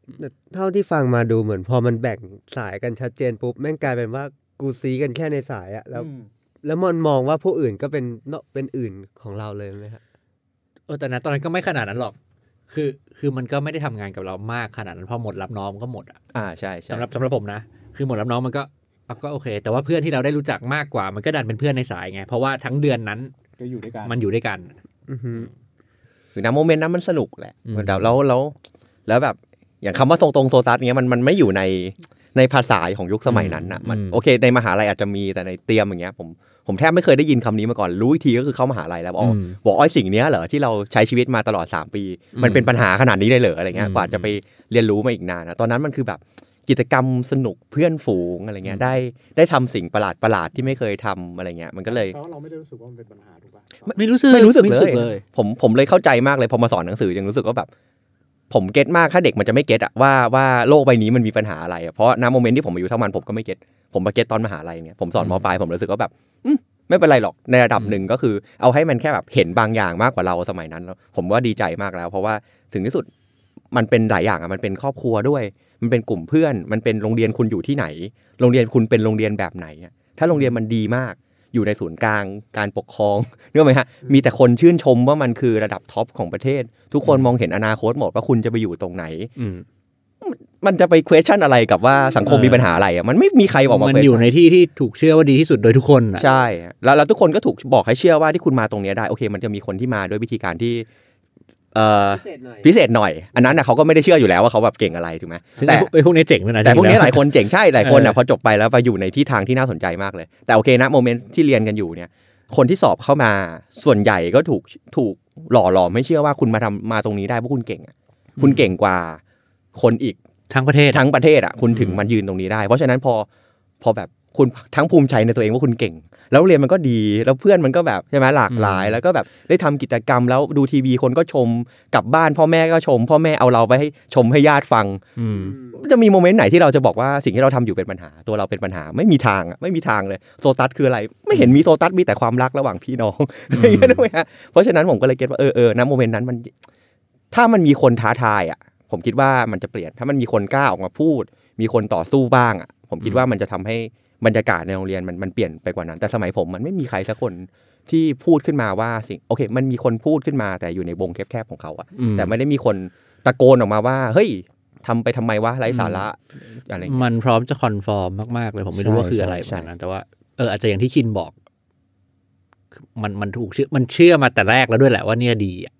เท่าที่ฟังมาดูเหมือนพอมันแบ่งสายกันชัดเจนปุ๊บแม่งกลายเป็นว่ากูซีกันแค่ในสายอะแล้วอืมแล้วมันมองว่าผู้อื่นก็เป็นเนอะเป็นอื่นของเราเลยไหมครับเออแต่นะตอนนั้นก็ไม่ขนาดนั้นหรอก คือคือมันก็ไม่ได้ทำงานกับเรามากขนาดนั้นพอหมดรับน้องมันก็หมดอะอ่าใช่ใช่สำหรับสำหรับผมนะ คือหมดรับน้องมันก็อะก็โอเค แต่ว่าเพื่อนที่เราได้รู้จักมากกว่า มันก็ดันเป็นเพื่อนในสายไง เพราะว่าทั้งเดือนนั้นก็อยู่ด้วยกันมันอยู่ด้วยกันอือหือคือนะโมเมนต์นั้นมันสนุกแหละอืมแล้วแล้วแล้วแล้วแบบอย่างคำว่าทรงตรงโซตัสเงี้ยมันมันไม่อยู่ในในภาษาของยุคสมัยนั้นอะมันโอเค ในมหาลัยอาจจะมีแต่ในเตรียมอย่างเงี้ย ผม ผมแทบไม่เคยได้ยินคำนี้มาก่อน รู้อีกทีก็คือเข้ามหาลัยแล้วบอกอ๋ออืมบอกไอ้สิ่งเนี้ยเหรอที่เราใช้ชีวิตมาตลอด 3 ปีอืมมันเป็นปัญหาขนาดนี้เลยเหรออะไรเงี้ยอืมกว่าจะไปเรียนรู้มาอีกนานนะตอนนั้นมันคือแบบกิจกรรมสนุกเพื่อนฝูงอะไรเงี้ยอืมได้ได้ทำสิ่งประหลาดประหลาดๆที่ไม่เคยทำอะไรเงี้ยมันก็เลยเพราะเราไม่ได้รู้สึกว่ามันเป็นปัญหาถูกป่ะไม่รู้สึกไม่รู้สึกเลยเลยผมผมเลยเข้าใจมากเลยพอมาสอนหนังสือยังรู้สึกว่าแบบ ผมเก็ตมากถ้าเด็กมันจะไม่เก็ตอะว่าว่าโลกใบนี้มันมีปัญหาอะไรอะเพราะณโมเมนต์ที่ผมอายุเท่ามันผมก็ไม่เก็ต ผมมา get ตอนมหาลัยเนี่ยผมสอนมปลายผมรู้สึกว่าแบบอืมไม่เป็นไรหรอกในระดับหนึ่งก็คือ เอาให้มันแค่แบบเห็นบางอย่างมากกว่าเราสมัยนั้นแล้วผมว่าดีใจมากแล้ว เพราะว่าถึงที่สุดมันเป็นหลายอย่างอะมันเป็นครอบครัวด้วย มันเป็นกลุ่มเพื่อน มันเป็นโรงเรียนคุณอยู่ที่ไหน โรงเรียนคุณเป็นโรงเรียนแบบไหนอะถ้าโรงเรียนมันดีมาก อยู่ในศูนย์กลาง การปกครองนึกออกไหมฮะมีแต่คนชื่นชมว่ามันคือระดับ top ของประเทศ ทุกคนมองเห็นอนาคตหมดว่าคุณจะไปอยู่ตรงไหนอื มมันจะไป question อะไรกับว่าสังคมเออมีปัญหาอะไรอะมันไม่มีใครบอกมามัน question อยู่ในที่ที่ถูกเชื่อว่าดีที่สุดโดยทุกคนอะใช่ แล้วแล้วทุกคนก็ถูกบอกให้เชื่อว่าที่คุณมาตรงเนี้ยได้โอเค มันจะมีคนที่มาด้วยวิธีการที่เอ่อพิเศษหน่อย อันนั้นนะเขาก็ไม่ได้เชื่ออยู่แล้วว่าเขาแบบเก่งอะไรถูกไหมซึ่งแต่ไอ้พวกนี้เจ๋งด้วยนะแต่พวกนี้จริงๆหลายคนเจ๋งใช่หลายคนอะเออพอจบไปแล้วไปอยู่ในที่ทางที่น่าสนใจมากเลย แต่โอเคนะโมเมนต์ที่เรียนกันอยู่เนี่ย คนที่สอบเข้ามาส่วนใหญ่ก็ถูกถูกหล่อหลอมให้เชื่อว่าคุณมาทำมาตรงนี้ได้เพราะคุณเก่งอะคุณเก่งกว่า คนอีกทั้งประเทศทั้งประเทศอะคุณถึงอืมมันยืนตรงนี้ได้ เพราะฉะนั้นพอพอแบบคุณทั้งภูมิใจในตัวเองว่าคุณเก่ง แล้วเรียนมันก็ดีแล้วเพื่อนมันก็แบบใช่ไหมหลากหลาย แล้วก็แบบได้ทำกิจกรรม แล้วดูทีวีคนก็ชมกลับบ้าน พ่อแม่ก็ชม พ่อแม่เอาเราไปให้ชมให้ญาติฟังอืมจะมีโมเมนต์ไหนที่เราจะบอกว่าสิ่งที่เราทำอยู่เป็นปัญหาตัวเราเป็นปัญหาไม่มีทางอะไม่มีทางเลยโซตัสคืออะไร ไม่เห็นมีโซตัสมีแต่ความรักระหว่างพี่น้องอะไรอย่างเงี้ยด้วยฮะเพราะฉะนั้นผมก็เลยเก็ตว่าเออเออณโมเมนต์นั้นมัน ถ้ามันมีคนท้าทายอะ ผมคิดว่ามันจะเปลี่ยน ถ้ามันมีคนกล้าออกมาพูด มีคนต่อสู้บ้างอะผมคิดว่ามันจะทำให้บรรยากาศในโรงเรียนมันมันเปลี่ยนไปกว่านั้น แต่สมัยผมมันไม่มีใครสักคนที่พูดขึ้นมาว่าสิ่งโอเค มันมีคนพูดขึ้นมาแต่อยู่ในวงแคบๆของเขาอะอืมแต่ไม่ได้มีคนตะโกนออกมาว่า เฮ้ยทำไปทำไมวะไร้สาระอะไรอย่างเงี้ยมันพร้อมจะคอนฟอร์มมากๆเลยผมไม่รู้ใช่ว่าคืออะไรใช่ประมาณนั้นแต่ว่าเอออาจจะอย่างที่ชินบอก มันมันถูกเชื่อมันเชื่อมาแต่แรกแล้วด้วยแหละว่าเนี่ยดีอะ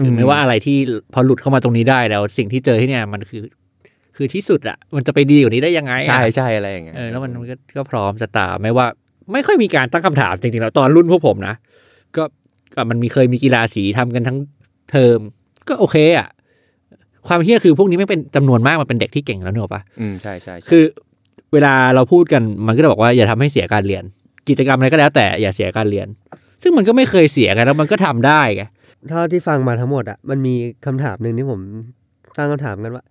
คือไม่ว่าอะไรที่พอหลุดเข้ามาตรงนี้ได้แล้วสิ่งที่เจอที่เนี่ยมันคือ คือที่สุดอะมันจะไปดีกว่านี้ได้ยังไงอะใช่ใช่อะไรอย่างเงี้ยเออแล้วมันก็ก็พร้อมจะตามไม่ว่า ไม่ค่อยมีการตั้งคำถามจริงๆแล้วตอนรุ่นพวกผมนะก็ก็มันมีเคยมีกีฬาสีทำกันทั้งเทอมก็โอเคอะความเฮี้ยคือพวกนี้ไม่เป็นจำนวนมากมันเป็นเด็กที่เก่งแล้วเนกอะปะอืมใช่ใช่ใช่คือ เวลาเราพูดกันมันก็จะบอกว่าอย่าทำให้เสียการเรียน กิจกรรมอะไรก็แล้วแต่อย่าเสียการเรียน ซึ่งมันก็ไม่เคยเสียกันแล้วมันก็ทำได้ไง เท่าที่ฟังมาทั้งหมดอะมันมีคำถามหนึ่งที่ผมตั้งคำถามกันว่า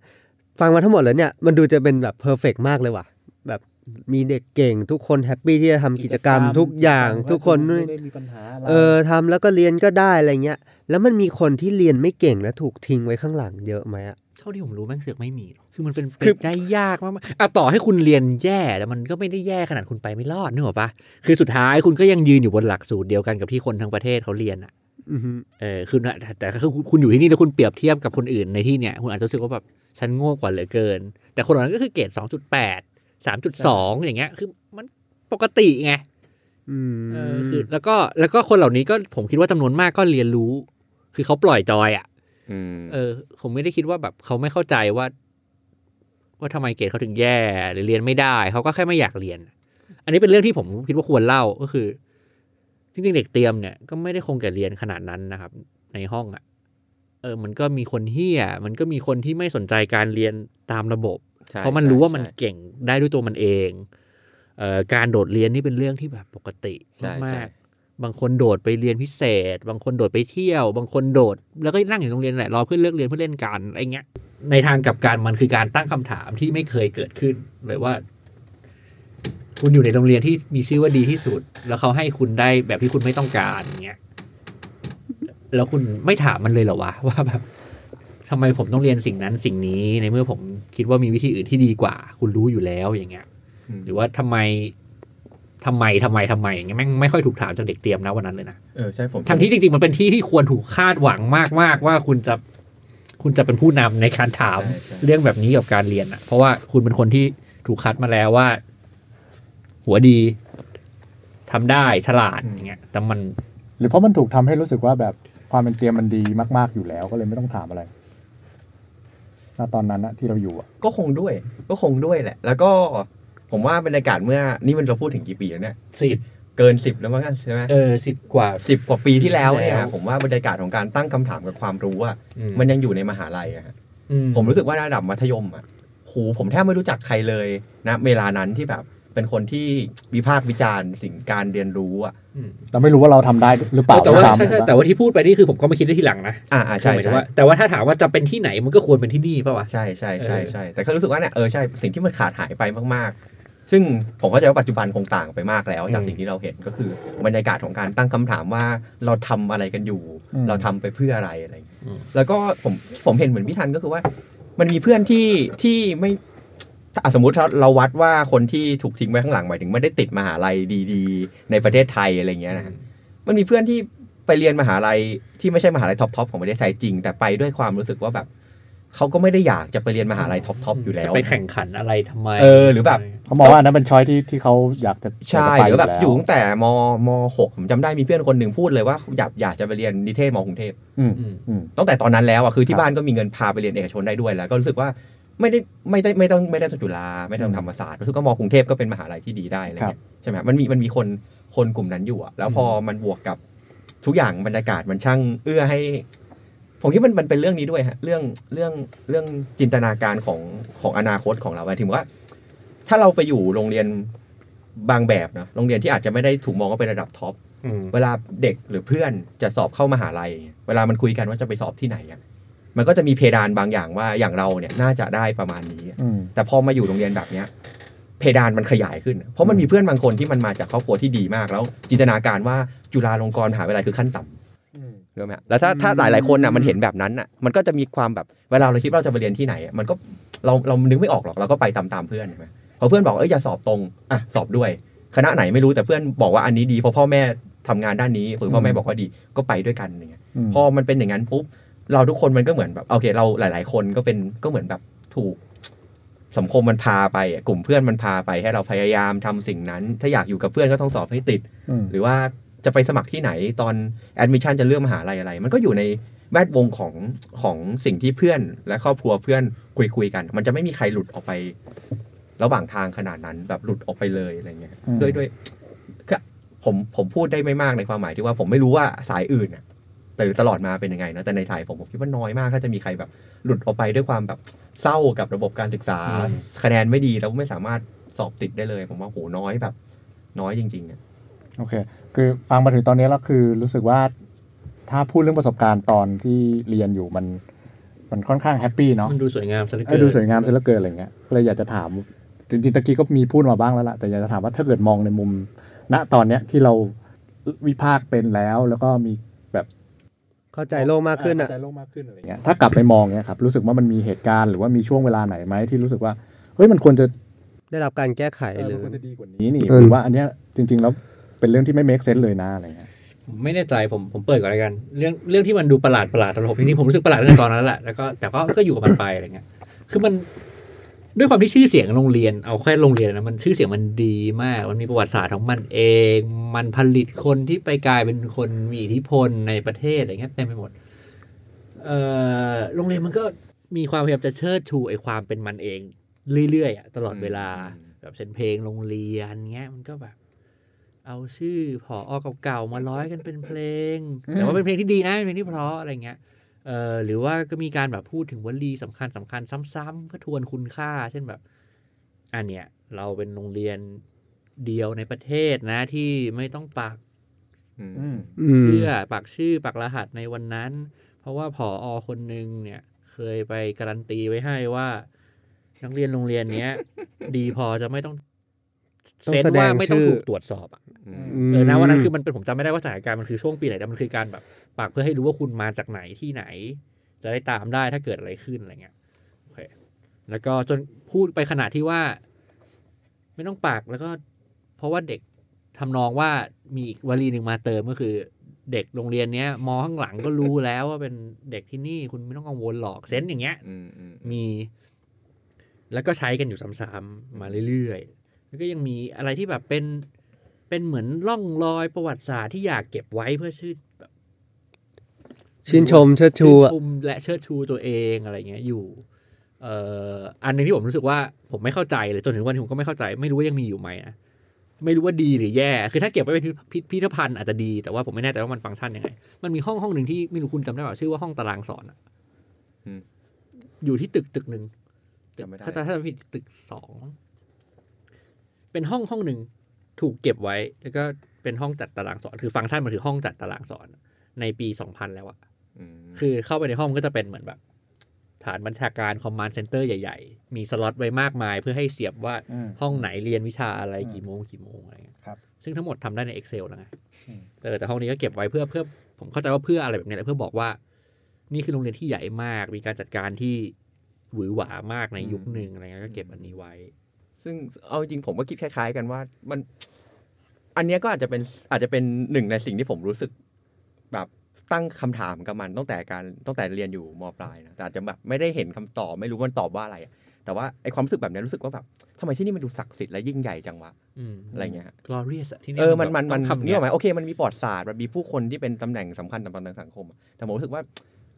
ฟังมาทั้งหมดแล้วเนี่ยมันดูจะเป็นแบบเพอร์เฟกมากเลยว่ะ แบบมีเด็กเก่ง ทุกคนแฮปปี้ที่จะทำกิจกรรมทุกอย่างทุกคนไม่ได้มีปัญหาอะไรเออทำแล้วก็เรียนก็ได้อะไรเงี้ย แล้วมันมีคนที่เรียนไม่เก่งและถูกทิ้งไว้ข้างหลังเยอะไหมอะเท่าที่ผมรู้แม่งเสือกไม่มีหรอกคือมันเป็นเป็นได้ยากมากๆอะต่อให้คุณเรียนแย่แต่มันก็ไม่ได้แย่ขนาดคุณไปไม่รอดนึกออกปะคือสุดท้ายคุณก็ยังยืนอยู่บนหลักสูตรเดียวกันกับที่คนทั้งประเทศเขาเรียนอะอือฮึ เออคือนะแต่แต่คือคุณอยู่ที่นี่แล้วคุณเปรียบเทียบกับคนอื่นในที่เนี่ยคุณอาจจะรู้สึกว่าแบบฉันโง่กว่าเหลือเกิน แต่คนเหล่านั้นก็คือเกรดสองจุดแปดสามจุดสองอย่างเงี้ย คือมันปกติไงอืมเออคือแล้วก็แล้วก็คนเหล่านี้ก็ผมคิดว่าจำนวนมากก็เรียนรู้ คือเขาปล่อยจอยอะอืมเออ ผมไม่ได้คิดว่าแบบเขาไม่เข้าใจว่า ว่าทำไมเกรดเขาถึงแย่ หรือเรียนไม่ได้ เขาก็แค่ไม่อยากเรียน อันนี้เป็นเรื่องที่ผมคิดว่าควรเล่าก็คือ จริงๆเด็กเตรียมเนี่ยก็ไม่ได้คงแก่เรียนขนาดนั้นนะครับ ในห้องอะ เออ มันก็มีคนเฮี้ยมันก็มีคนที่ไม่สนใจการเรียนตามระบบใช่เพราะมันรู้ว่ามันใช่เก่งได้ด้วยตัวมันเองเอ่อการโดดเรียนนี่เป็นเรื่องที่แบบปกติใช่มาใช่กๆบางคนโดดไปเรียนพิเศษ บางคนโดดไปเที่ยว บางคนโดด แล้วก็นั่งอยู่โรงเรียนแหละรอเพื่อนเลิกเรียนเพื่อเล่นกันอะไรเงี้ย ในทางกลับการมันคือการตั้งคำถามที่ไม่เคยเกิดขึ้นเลยว่า คุณอยู่ในโรงเรียนที่มีชื่อว่าดีที่สุด แล้วเขาให้คุณได้แบบที่คุณไม่ต้องการเงี้ยแล้วคุณไม่ถามมันเลยเหรอวะว่าแบบทำไมผมต้องเรียนสิ่งนั้นสิ่งนี้ในเมื่อผมคิดว่ามีวิธีอื่นที่ดีกว่า คุณรู้อยู่แล้วอย่างเงี้ยอืมหรือว่าทำไมทำไมทำไมทำไมอย่างเงี้ยแม่งไม่ค่อยถูกถามจากเด็กเตรียมนะวันนั้นเลยนะเออใช่ผมทั้งที่จริงๆมันเป็นที่ที่ควรถูกคาดหวังมากๆว่าคุณจะคุณจะเป็นผู้นำในการถามใช่ใช่เรื่องแบบนี้กับการเรียนอะเพราะว่าคุณเป็นคนที่ถูกคัดมาแล้วว่า หัวดีทำได้ฉลาดอย่างเงี้ยแต่มัน หรือเพราะมันถูกทำให้รู้สึกว่าแบบความเป็นเตรียมมันดีมาก ๆอยู่แล้วก็เลยไม่ต้องถามอะไรณตอนนั้นนะที่เราอยู่อะก็คงด้วย ก็คงด้วยแหละ แล้วก็ผมว่าบรรยากาศเมื่อนี่มันเราพูดถึงกี่ปีแล้วเนี่ยสิบเกินสิบแล้วมั้งใช่ไหมเออสิบกว่าสิบกว่าปีที่แล้วเนี่ยแล้วผมว่าบรรยากาศของการตั้งคำถามกับความรู้อะอืมันยังอยู่ในมหาลัยอะฮะอืผมรู้สึกว่าระดับมัธยมอะครูผมแทบไม่รู้จักใครเลยนะ เวลานั้นที่แบบ เป็นคนที่วิพากษ์วิจารณ์สิ่งการเรียนรู้อะอืมแต่ไม่รู้ว่าเราทำได้หรือเปล่าแต่ว่าด้วยซ้ำใช่ใช่แต่ว่าที่พูดไปนี่คือผมก็มาคิดได้ทีหลังนะอ่าอ่าใช่หมายถึใช่งว่าแต่ว่าถ้าถามว่าจะเป็นที่ไหนมันก็ควรเป็นที่นี่ป่าวะใช่ใช่ใช่เออใช่แต่ก็รู้สึกว่าเนี่ยเออใช่สิ่งที่มันขาดหายไปมากๆ ซึ่งผมเข้าใจว่าปัจจุบันคงต่างไปมากแล้ว จากสิ่งที่เราเห็นก็คือบรรยากาศของการตั้งคำถามว่าเราทำอะไรกันอยู่อืมเราทำไปเพื่ออะไรอะไรอย่างเงี้ยอืมแล้วก็ผมผมเห็นเหมือนพี่ทันก็คือว่า มันมีเพื่อนที่ที่ไม่ ถ้าสมมติถ้าเราวัดว่าคนที่ถูกทิ้งไว้ข้างหลังหมายถึงไม่ได้ติดมหาลัยดีๆ ในประเทศไทยอะไรเงี้ยนะมันมีเพื่อนที่ไปเรียนมหาลัยที่ไม่ใช่มหาลัย top top ของประเทศไทยจริง แต่ไปด้วยความรู้สึกว่าแบบเขาก็ไม่ได้อยากจะไปเรียนมหาลัย top top อยู่แล้วจะไปแข่งขันอะไรทำไม เออหรือแบบเขามองว่าอันนั้นเป็น choice ที่ที่เขาอยากจะใช่จะไปหรือแบบล้วอยู่ตั้งแต่มหกผมจำได้มีเพื่อนคนหนึ่งพูดเลยว่าอยากอยากจะไปเรียนนิเทศมกรุงเทพอืมอืมอืมตั้งแต่ตอนนั้นแล้วอะคือที่ครับบ้านก็มีเงินพาไปเรียนเอกชนได้ด้วยแล้ว ก็รู้สึกว่า ไม่ได้ไม่ได้ไม่ต้องไม่ได้ต้องจุฬาไม่ต้องธรรมศาสตร์รู้สึกว่ามกรุงเทพก็เป็นมหาลัยที่ดีได้อะไรเงี้ยใช่ไหมมันมีมันมีคนคนกลุ่มนั้นอยู่อะแล้วพอมันบวกกับทุกอย่างบรรยากาศมันช่างเอื้อให้ ผมคิดมันมันเป็นเรื่องนี้ด้วยฮะเรื่องเรื่องเรื่องจินตนาการของของอนาคตของเราหมายถึงว่า ถ้าเราไปอยู่โรงเรียนบางแบบนะโรงเรียนที่อาจจะไม่ได้ถูกมองว่าเป็นระดับท็อปอืมเวลาเด็กหรือเพื่อนจะสอบเข้ามหาลัย เวลามันคุยกันว่าจะไปสอบที่ไหนอะ มันก็จะมีเพดานบางอย่างว่าอย่างเราเนี่ยน่าจะได้ประมาณนี้อืมแต่พอมาอยู่โรงเรียนแบบเนี้ยเพดานมันขยายขึ้น เพราะมันมีเพื่อนบางคนที่มันมาจากครอบครัวที่ดีมากแล้ว จินตนาการว่าจุฬาลงกรณ์มหาวิทยาลัยคือขั้นต่ำรู้ไหมฮะแล้วถ้าถ้าหลายหลายๆคนอะมันเห็นแบบนั้นอะมันก็จะมีความแบบเวลาเราคิดว่าเราจะไปเรียนที่ไหนอะมันก็เราเรานึกไม่ออกหรอกเราก็ไปตามตามๆเพื่อนใช่ไหมพอเพื่อนบอกเอ้ยอย่าสอบตรงอะสอบด้วย คณะไหนไม่รู้แต่เพื่อนบอกว่าอันนี้ดีเพราะพ่อแม่ทำงานด้านนี้หรือพ่อแม่บอกว่าดีก็ไปด้วยกันอย่างเงี้ยอืมพอมันเป็นอย่างนั้นปุ๊บ เราทุกคนมันก็เหมือนแบบโอเค เราหลาย ๆ คนก็เป็นก็เหมือนแบบถูกสังคมมันพาไปอะกลุ่มเพื่อนมันพาไปให้เราพยายามทำสิ่งนั้น ถ้าอยากอยู่กับเพื่อนก็ต้องสอบให้ติดอืมหรือว่าจะไปสมัครที่ไหนตอน admission จะเลือกมหาลัยอะไร มันก็อยู่ในแวดวงของของสิ่งที่เพื่อนและครอบครัวเพื่อนคุยคุยๆกัน มันจะไม่มีใครหลุดออกไประหว่างทางขนาดนั้นแบบหลุดออกไปเลยอะไรเงี้ยอืมด้วยด้วยคือผมผมพูดได้ไม่มากในความหมายที่ว่าผมไม่รู้ว่าสายอื่นน่ะ แต่ตลอดมาเป็นยังไงนะแต่ในสายผมผมคิดว่าน้อยมากถ้าจะมีใครแบบหลุดออกไปด้วยความแบบเศร้ากับระบบการศึกษา คะแนนไม่ดีแล้วไม่สามารถสอบติดได้เลย ผมว่าโหน้อยแบบ น้อยจริงๆอะโอเค คือฟังมาถึงตอนนี้แล้วคือรู้สึกว่าถ้าพูดเรื่องประสบการณ์ตอนที่เรียนอยู่มันมันค่อนข้าง happy เนาะมันดูสวยงามซะเหลือเอเกิอนดูสวยงามซะเหลือเกินอะไรเงี้ยก็เลยอยากจะถามจริงๆตะกี้ก็มีพูดมาบ้างแล้วล่ะแต่อยากจะถามว่าถ้าเกิดมองในมุม ณตอนเนี้ยที่เราวิพากษ์เป็นแล้ว แล้วก็มีแบบ เข้าใจโลกมากขึ้นอะเข้ใจโลกมากขึ้นอะไรเงี้ยถ้ากลับไปมองเนี้ยครับรู้สึกว่ามันมีเหตุการณ์หรือว่ามีช่วงเวลาไหนไหมที่รู้สึกว่าเฮ้ยมันควรจะได้รับการแก้ไขเออหรือมันควรจะดีกว่านี้นี่เออหรือว่าอันเนี้ยจริง ๆ แล้วเป็นเรื่องที่ไม่ make sense เลยนะอะไรเงี้ยผมไม่แน่ใจผมผมเปิดก่อนแล้วกัน เรื่องเรื่องที่มันดูประหลาดประหลาดสำหรับผมจริงๆผมรู้สึกประหลาดตั้งแต่ตอนนั้นแหละแล้วก็แต่ก็ก็อยู่กับมันไปอะไรเงี้ยคือมัน ด้วยความที่ชื่อเสียงโรงเรียน เอาแค่โรงเรียนนะมันชื่อเสียงมันดีมาก มันมีประวัติศาสตร์ของมันเอง มันผลิตคนที่ไปกลายเป็นคนมีอิทธิพลในประเทศอะไรเงี้ยเต็มไปหมดเอ่อโรงเรียนมันก็มีความพยายามจะเชิดชูไอ้ความเป็นมันเองเรื่อยๆตลอดเวลาแบบเช่นเพลงโรงเรียนเงี้ยมันก็แบบ เอาชื่อผออเก่าๆมาร้อยกันเป็นเพลง แต่ว่าเป็นเพลงที่ดีนะเป็นเพลงที่เพราะอะไรเงี้ย หรือว่าก็มีการแบบพูดถึงวลีสำคัญสำคัญซ้ำๆเพื่อทวนคุณค่า เช่นแบบ อันเนี้ยเราเป็นโรงเรียนเดียวในประเทศนะที่ไม่ต้องปักอืมอืมอืมเชื่อปักชื่อปักรหัสในวันนั้น เพราะว่าผออคนหนึ่งเนี่ย เคยไปการันตีไว้ให้ว่า นักเรียนโรงเรียนเนี้ย ดีพอจะไม่ต้องต้องเซนแสดงว่าไม่ต้องชื่อถูกตรวจสอบอะอืมเออนะวันนั้นคือมันเป็นผมจำไม่ได้ว่าสถานการณ์มันคือช่วงปีไหนแต่มันคือการแบบ ปักเพื่อให้รู้ว่าคุณมาจากไหนที่ไหน จะได้ตามได้ถ้าเกิดอะไรขึ้นอะไรเงี้ยโอเคแล้วก็จนพูดไปขนาดที่ว่า ไม่ต้องปักแล้วก็ เพราะว่าเด็กทำนองว่ามีอีกวลีหนึ่งมาเติมก็คือ เด็กโรงเรียนเนี้ยมองข้างหลังก็รู้แล้วว่าเป็นเด็กที่นี่คุณไม่ต้องกังวลหรอกเซนส์อย่างเงี้ยมี แล้วก็ใช้กันอยู่ซ้ำๆมาเรื่อยๆแล้วก็ยังมีอะไรที่แบบเป็นเป็นเหมือนร่องรอยประวัติศาสตร์ที่อยากเก็บไว้เพื่อชื่อ ชื่นชมเชิดชูชื่นอะชมและเชิดชูตัวเองอะไรเงี้ยอยู่เอ่ออันหนึงที่ผมรู้สึกว่าผมไม่เข้าใจเลยจนถึงวันนี้ผมก็ไม่เข้าใจ ไม่รู้ว่ายังมีอยู่ไหมนะไม่รู้ว่าดีหรือแย่ คือถ้าเก็บไว้เป็นพิพิธภัณฑ์อาจจะดี แต่ว่าผมไม่แน่ใจว่ามันฟังก์ชันยังไง มันมีห้องห้องหนึ่งที่ไม่รู้คุณจำได้เปล่าชื่อว่าห้องตารางสอนอะอยู่ที่ตึกตึกหนึ่งจำไม่ได้ถ้าจะถ้าจะผิดตึกสอง เป็นห้องห้องหนึ่งถูกเก็บไว้ แล้วก็เป็นห้องจัดตารางสอน คือฟังก์ชันมันคือห้องจัดตารางสอน ในปีสองพันแล้วอะม คือเข้าไปในห้องก็จะเป็นเหมือนแบบ ฐานบัญชาการคอมมานด์เซ็นเตอร์ใหญ่ ๆ มีสล็อตไว้มากมาย เพื่อให้เสียบว่าอืมห้องไหนเรียนวิชาอะไรอืมกี่โมงกี่โมงอะไรเงี้ยครับซึ่งทั้งหมดทำได้ใน Excel แล้วไงอืมเออแต่ห้องนี้ก็เก็บไว้เพื่อเพื่อผมเข้าใจว่าเพื่ออะไรแบบนี้แหละเพื่อบอกว่า นี่คือโรงเรียนที่ใหญ่มาก มีการจัดการที่หวือหวามากในยุคหนึ่งอะไรเงี้ยก็เก็บอันนี้ไว้ ซึ่งเอาจริงผมก็คิดคล้าย ๆ กันว่ามัน อันเนี้ยก็อาจจะเป็นอาจจะเป็นหนึ่งในสิ่งที่ผมรู้สึกแบบ ตั้งคำถามกับมันตั้งแต่การตั้งแต่เรียนอยู่มปลายนะแต่อาจจะแบบไม่ได้เห็นคำตอบไม่รู้ว่ามันตอบว่าอะไรอะแต่ว่าไอความรู้สึกแบบเนี้ยรู้สึกว่าแบบทำไมที่นี่มันดูศักดิ์สิทธิ์และยิ่งใหญ่จังวะอืมอะไรเงี้ยฮะ glorious อะที่นี่เออมันมันมันต้องทำนี่เยหมายโอเคมันมีปอดศาสตร์มันมีผู้คนที่เป็นตำแหน่งสำคัญต่างๆทางสังคมอะแต่ผมรู้สึกว่า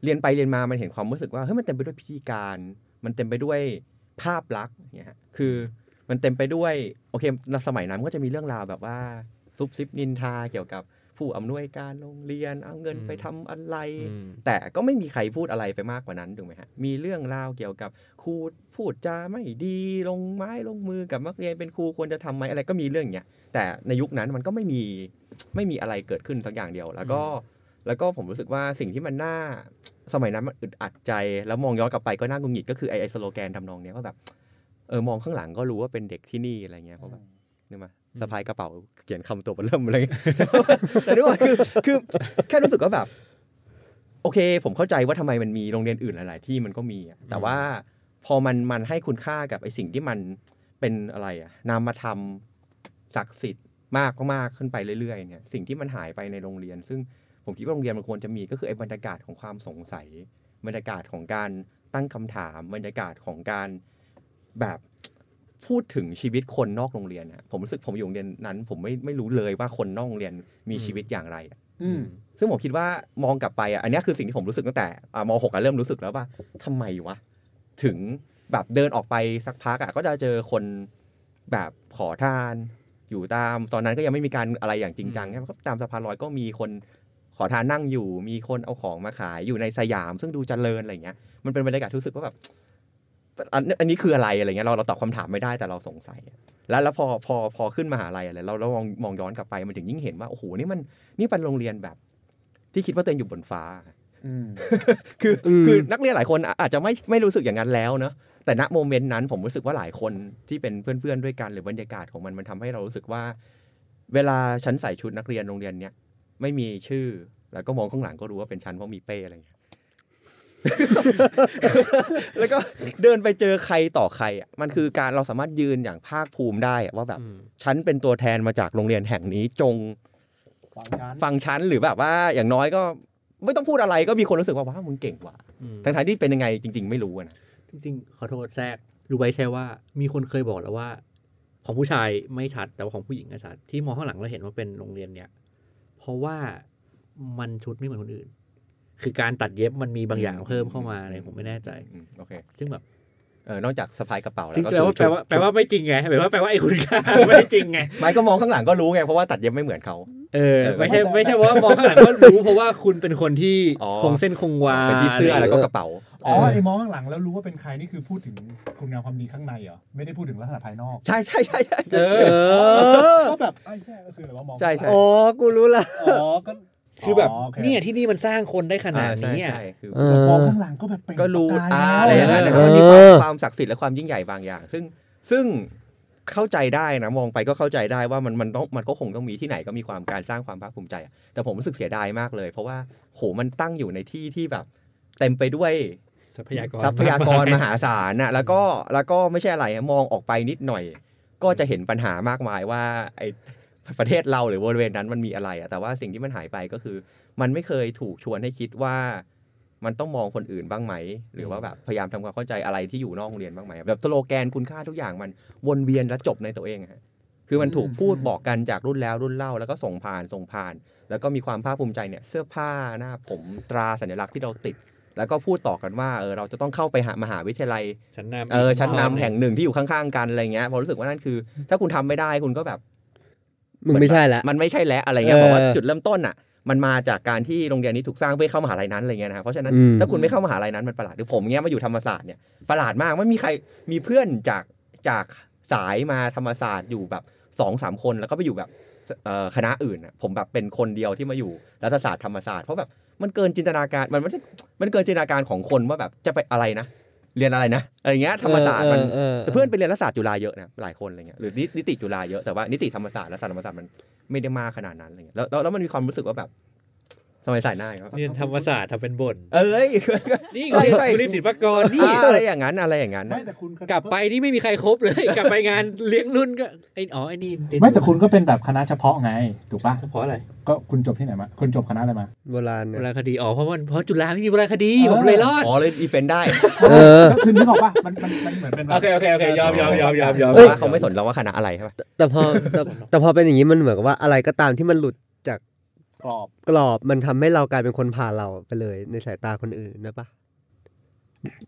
เรียนไปเรียนมามันเห็นความรู้สึกว่าเฮ้ยมันเต็มไปด้วยพิธีการ มันเต็มไปด้วยภาพลักษณ์อย่างเงี้ยฮะคือมันเต็มไปด้วยโอเคในสมัยนั้นมันก็จะมีเรื่องราวแบบว่าซุบซิบนินทาเกี่ยวกับ ผู้อำนวยการโรงเรียนเอาเงินไปทำอะไรอืมแต่ก็ไม่มีใครพูดอะไรไปมากกว่านั้นถูกไหมฮะมีเรื่องราวเกี่ยวกับครูพูดจาไม่ดีลงไม้ลงมือกับนักเรียนเป็นครูควรจะทำไหมอะไรก็มีเรื่องอย่างเงี้ยแต่ในยุคนั้นมันก็ไม่มีไม่มีอะไรเกิดขึ้นสักอย่างเดียว แล้วก็แล้วก็ผมรู้สึกว่าสิ่งที่มันน่าสมัยนั้นมันอึดอัดใจ แล้วมองย้อนกลับไปก็น่ากุงหงิดก็คือไอไอสโลแกนทำนองเนี้ยว่าแบบเออมองข้างหลังก็รู้ว่าเป็นเด็กที่นี่อะไรเงี้ยเพราะแบบนึกมา สะพายกระเป๋าเขียนคำตัวเบอร์เริ่มอะไรเงี้ยแต่ด้วยว่าคือคือแค่รู้สึกว่าแบบ โอเค ผมเข้าใจว่าทำไมมันมีโรงเรียนอื่นหลาย ๆ ที่มันก็มีอะแต่ว่าพอมันมันให้คุณค่ากับไอสิ่งที่มันเป็นอะไรอะนามธรรมศักดิ์สิทธิ์มากมากขึ้นไปเรื่อย ๆ เนี่ย สิ่งที่มันหายไปในโรงเรียน ซึ่งผมคิดว่าโรงเรียนมันควรจะมีก็คือไอ้บรรยากาศของความสงสัย บรรยากาศของการตั้งคำถาม บรรยากาศของการแบบ พูดถึงชีวิตคนนอกโรงเรียนอะผมรู้สึกผมอยู่โรงเรียนนั้น ผมไม่ไม่รู้เลยว่าคนนอกโรงเรียนมีชีวิตอย่างไรอะอืมซึ่งผมคิดว่ามองกลับไปอะอันเนี้ยคือสิ่งที่ผมรู้สึกตั้งแต่อ่ามหกอะเริ่มรู้สึกแล้วว่าทำไมวะถึงแบบเดินออกไปสักพักอะก็จะเจอคนแบบขอทาน อยู่ตามตอนนั้นก็ยังไม่มีการอะไรอย่างจริงจังอืมใช่ไหมก็ตามสะพานลอยก็มีคนขอทานนั่งอยู่ มีคนเอาของมาขายอยู่ในสยาม ซึ่งดูเจริญอะไรเงี้ยมันเป็นบรรยากาศที่รู้สึกว่าแบบ อันอันนี้คืออะไรอะไรเงี้ยเราเราตอบคำถามไม่ได้แต่เราสงสัยอะแล้วแล้วพอพอพอขึ้นมหาลัยอะไรเราเรามองมองย้อนกลับไปมันถึงยิ่งเห็นว่าโอ้โหนี่มันนี่เป็นโรงเรียนแบบ ที่คิดว่าตัวเองอยู่บนฟ้าอืมคืออืมคือนักเรียนหลายคนอาจจะไม่ไม่รู้สึกอย่างนั้นแล้วเนอะแต่ณโมเมนต์นั้นผมรู้สึกว่าหลายคนที่เป็นเพื่อนๆด้วยกันหรือบรรยากาศของมันมันทำให้เรารู้สึกว่า เวลาฉันใส่ชุดนักเรียนโรงเรียนเนี้ยไม่มีชื่อ แล้วก็มองข้างหลังก็รู้ว่าเป็นฉันเพราะมีเป้อะไรอย่างเงี้ย แล้วก็เดินไปเจอใครต่อใครอะมันคือการเราสามารถยืนอย่างภาคภูมิได้อะว่าแบบอืมฉันเป็นตัวแทนมาจากโรงเรียนแห่งนี้จงฟังฉันฟังฉันหรือแบบว่าอย่างน้อยก็ไม่ต้องพูดอะไรก็มีคนรู้สึกว่าว้าวมึงเก่งกว่าอืมทั้งๆที่เป็นยังไงจริง ๆ ไม่รู้อะนะจริงๆขอโทษแทรกรู้ไว้ใช่ว่า มีคนเคยบอกแล้วว่า ของผู้ชายไม่ชัดแต่ว่าของผู้หญิงอะชัดที่มองข้างหลังแล้วเห็นว่าเป็นโรงเรียนเนี่ย เพราะว่ามันชุดไม่เหมือนคนอื่น คือการตัดเย็บมันมีบางอย่างเพิ่มเข้ามาอะไรผมไม่แน่ใจอืมโอเคซึ่งแบบเออนอกจากสะพายกระเป๋าแล้ซึ่งวก็แปลว่าคือแปลว่าแปลว่าไม่จริงไงแปลว่าแปลว่าไอ้คุณค่าไม่จริงไงไม่ก็มองข้างหลังก็รู้ไงเพราะว่าตัดเย็บไม่เหมือนเขาเออเออไม่ใช่ไม่ใช่ว่ามองข้างหลังก็รู้เพราะว่าคุณเป็นคนที่อ๋อคงเส้นคงวาเป็นที่เสื้อแล้วก็กระเป๋าอ๋อไอ้มองข้างหลังแล้วรู้ว่าเป็นใครนี่คือพูดถึงคุณงามความดีข้างในเหรอไม่ได้พูดถึงลักษณะภายนอกใช่ใช่ใช่ใช่เอเอออก็แบบไอ้ใช่ก็คือแบบว่ามองใช่ใช่อ๋อกูรู้ละอ๋อก็ คือแบบโคเนี่ยที่นี่มันสร้างคนได้ขนาดอ่าใช่นี้อะใช่คือเออมองข้างหลังก็แบบเป็นก็รู้ประกายอ่าแล้วอะไรอย่างนั้นเออนะมันมีความความศักดิ์สิทธิ์และความยิ่งใหญ่บางอย่าง ซึ่งซึ่งเข้าใจได้นะมองไปก็เข้าใจได้ว่ามันมันต้องมันก็คงต้องมีที่ไหนก็มีความการสร้างความภาคภูมิใจอะแต่ผมรู้สึกเสียดายมากเลย เพราะว่าโหมันตั้งอยู่ในที่ที่แบบ เต็มไปด้วยทรัพยากรทรัพยากรมหาศาลน่ะแล้วก็แล้วก็ไม่ใช่อะไรอะมองออกไปนิดหน่อย ก็จะเห็นปัญหามากมายว่าไอ ประเทศเราหรือบริเวณนั้นมันมีอะไรอะแต่ว่าสิ่งที่มันหายไปก็คือ มันไม่เคยถูกชวนให้คิดว่ามันต้องมองคนอื่นบ้างไหม หรือว่าแบบพยายามทำความเข้าใจอะไรที่อยู่นอกโรงเรียนบ้างไหมแบบสโลแกนคุณค่าทุกอย่างมันวนเวียนและจบในตัวเองฮะคือมันถูกพูดบอกกันจากรุ่นแล้วรุ่นเล่าแล้วก็ส่งผ่านส่งผ่าน แล้วก็มีความภาคภูมิใจเนี่ยเสื้อผ้าหน้าผมตราสัญลักษณ์ที่เราติด แล้วก็พูดต่อกันว่าเออเราจะต้องเข้าไปหามหาวิทยาลัยชั้นนำเออชั้นนำแห่งหนึ่งที่อยู่ข้างๆกันอะไรเงี้ยพอรู้สึกว่านั่นคือ ถ้าคุณทำไม่ได้คุณก็แบบ มึงไม่ใช่ละมันไม่ใช่แล้วอะไรเงี้ยเออเพราะว่าจุดเริ่มต้นอะ มันมาจากการที่โรงเรียนนี้ถูกสร้างเพื่อเข้ามหาลัยนั้นอะไรเงี้ยนะครับเพราะฉะนั้นอืมถ้าคุณไม่เข้ามหาลัยนั้นมันประหลาดหรือผมเงี้ยมาอยู่ธรรมศาสตร์เนี่ยประหลาดมากไม่มีใครมีเพื่อนจากจากสายมาธรรมศาสตร์อยู่แบบสองสามคนแล้วก็ไปอยู่แบบเอ่อคณะอื่นอะผมแบบเป็นคนเดียวที่มาอยู่รัฐศาสตร์ธรรมศาสตร์เพราะแบบมันเกินจินตนาการมันไม่ใช่มันเกินจินตนาการของคนว่าแบบจะไปอะไรนะ เรียนอะไรนะอะไรเงี้ยธรรมศาสตร์มันเออแต่เพื่อนไปเรียนรัฐศาสตร์จุฬาเยอะนะหลายคนอะไรเงี้ยหรือนินิติจุฬาเยอะแต่ว่านิติธรรมศาสตร์รัฐศาสตร์ธรรมศาสตร์มันไม่ได้มากขนาดนั้นอะไรเงี้ยแล้วแล้วแล้วมันมีความรู้สึกว่าแบบ ทำไมใส่หน้าอย่างเงี้ยเรียนธรรมศาสตร์ทำเป็นบ่นเอ้ยนี่ใช่คุณใช่คุณเรียนศิลปากรนี่อ่าอะไรอย่างนั้นอะไรอย่างนั้นไม่แต่คุณกลับไปนี่ไม่มีใครคบเลย กลับไปงานเลี้ยงรุ่นก็ไอ้อ๋อไอ้นี่เรียนไม่แต่คุณก็เป็นแบบคณะเฉพาะไงถูกปะเฉพาะอะไรก็คุณจบที่ไหนมาคุณจบคณะอะไรมาโบราณโบเนี่ยราณคดีอ๋อเพราะว่าเพราะจุฬาไม่มีโบราณคดีเออผมเลยรอดอ๋อเลยอีเฟนได้เออก็คือนึกออกปะมันมันมันเหมือนเป็นแบบโอเคโอเคโอเคยอมยอมยอมยอมยอมเพราะว่าเขาไม่สนเราว่าคณะอะไรใช่ปะแต่พอแต่แต่พอเป็นอย่างนี้มันเหมือนกับว่าอะไรก็ตามที่มันหลุดจา กกรอบกรอบมันทำให้เรากลายเป็นคนผ่านเราไปเลยในสายตาคนอื่นนะปะ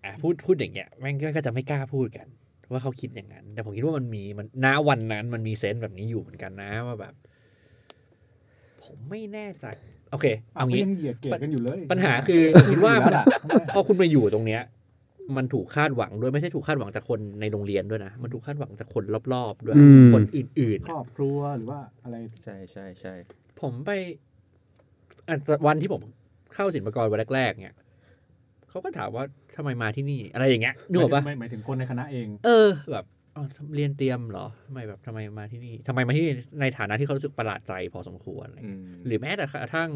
อะพูดพูดอย่างเงี้ยแม่งก็จะไม่กล้าพูดกัน ว่าเขาคิดอย่างนั้น แต่ผมคิดว่ามันมีมันณวันนั้น มันมีเซนส์แบบนี้อยู่เหมือนกันนะว่าแบบ ผมไม่แน่ใจโอเค เอาก็งี้ยังเหยียดเกรดกันอยู่เลย ปัญหาคือคิดว่าแล้วล่ะพอคุณมาอยู่ตรงเนี้ย มันถูกคาดหวังด้วยไม่ใช่ถูกคาดหวังจากคนในโรงเรียนด้วยนะ มันถูกคาดหวังจากคนรอบๆด้วยอืมคนอื่นๆครอะอบครัวหรือว่าอะไรใช่ใช่ใช่ผมไปอะ วันที่ผมเข้าศิลปากรวันแรกๆเนี่ยเขาก็ถามว่าทำไมมาที่นี่อะไรอย่างเงี้ยนึกออกปะไม่หมายถึงคนในคณะเอง เออ แบบอ๋อทำเรียนเตรียมเหรอทำไมแบบทำไมมาที่นี่ทำไมมาที่นี่ในฐานะที่เขารู้สึกประหลาดใจพอสมควรอะไรอืเงี้ยมหรือแม้แต่กระทั่ง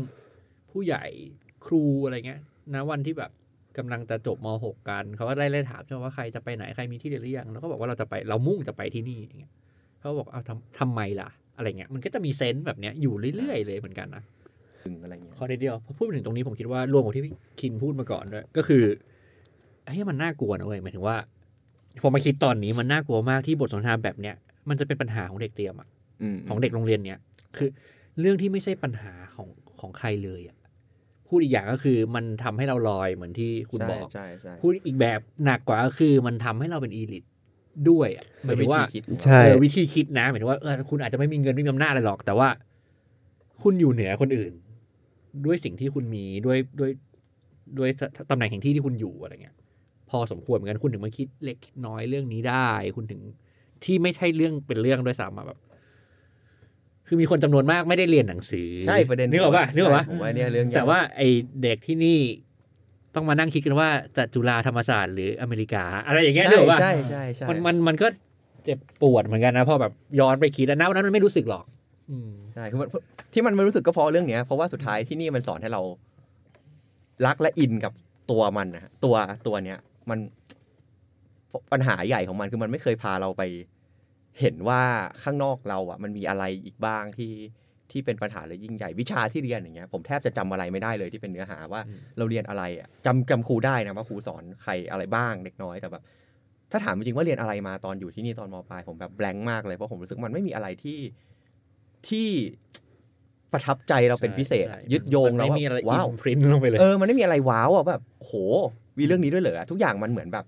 ผู้ใหญ่ครูอะไรเงี้ยนะวันที่แบบกำลังจะจบม .6 กันเขาก็ได้เล่นถามใช่ไหมว่าใครจะไปไหนใครมีที่เรียนหรือยังเราก็บอกว่าเราจะไปเรามุ่งจะไปที่นี่อย่างเงี้ยเขาบอกเอาทำทำไมล่ะ อะไรเงี้ยมันก็จะมีเซนส์แบบเนี้ยอยู่เรื่อยๆเลยเหมือนกันนะ ถึงอะไรเงี้ยข้อเดียวพอพูดถึงตรงนี้ผมคิดว่ารวมกับที่พี่คินพูดมาก่อนด้วยก็คือไอ้ยมันน่ากลัวนะเว้ยหมายถึงว่าพอมาคิดตอนนี้มันน่ากลัวมากที่บทสนทนาแบบเนี้ยมันจะเป็นปัญหาของเด็กเตรียมอะมของเด็กโรงเรียนเนี้ยคือเรื่องที่ไม่ใช่ปัญหาของของใครเลยอะพูดอีกอย่างก็คือมันทำให้เราลอยเหมือนที่คุณใช่บอกใช่ใช่พูดอีกแบบหนักกว่าก็คือมันทำให้เราเป็นอีลิทด้วยอะหมายถึงว่าคิดใช่เออวิธีคิดนะหมายถึงว่าเออคุณอาจจะไม่มีเงินไม่มีอำนาจอะไรหรอก แต่ว่า คุณอยู่เหนือคนอื่น ด้วยสิ่งที่คุณมีด้วยด้วยด้วยตำแหน่งแห่งที่ที่คุณอยู่อะไรเงี้ย พอสมควรเหมือนกันคุณถึงมาคิดเล็กคิดน้อยเรื่องนี้ได้ คุณถึงที่ไม่ใช่เรื่องเป็นเรื่องด้วยซ้ำอะแบบ คือมีคนจำนวนมากไม่ได้เรียนหนังสือใช่ประเด็นนึกออกป่ะนึกออกป่ะผมว่าเนี่ยเรื่องใหญ่แต่ว่าไอเด็กที่นี่ต้องมานั่งคิดกันว่าจะจุฬาธรรมศาสตร์หรืออเมริกา อะไรอย่างเงี้ยนึใช่กออกป่ะใช่ใช่ใช่มันมันมันก็เจ็บปวดเหมือนกันนะพอแบบย้อนไปคิดแล้วนะวันนั้นมันไม่รู้สึกหรอกอืม ใช่คือมันที่มันไม่รู้สึกก็เพราะเรื่องเนี้ยเพราะว่าสุดท้ายที่นี่มันสอนให้เรา รักและอินกับตัวมันนะฮะตัวตัวเนี้ยมันปัญหาใหญ่ของมันคือมันไม่เคยพาเราไป เห็นว่าข้างนอกเราอะ มันมีอะไรอีกบ้างที่ที่เป็นปัญหาและยิ่งใหญ่วิชาที่เรียนอย่างเงี้ยผมแทบจะจำอะไรไม่ได้เลยที่เป็นเนื้อหาว่าอืมเราเรียนอะไรอะจำจำครูได้นะว่าครูสอนใครอะไรบ้างเล็กน้อยแต่แบบถ้าถามจริงๆว่าเรียนอะไรมาตอนอยู่ที่นี่ตอนมปลายผมแบบแบงค์มากเลยเพราะผมรู้สึกมันไม่มีอะไรที่ ที่ประทับใจเราเป็นพิเศษอะใช่ยึดโยงมันเราไม่ว่ามีอะไรว้าวอินพรินลงไปเลยเออมันไม่มีอะไรว้าวอะแบบโหมีเรื่องนี้ด้วยเหรอทุกอย่างมันเหมือนแบบ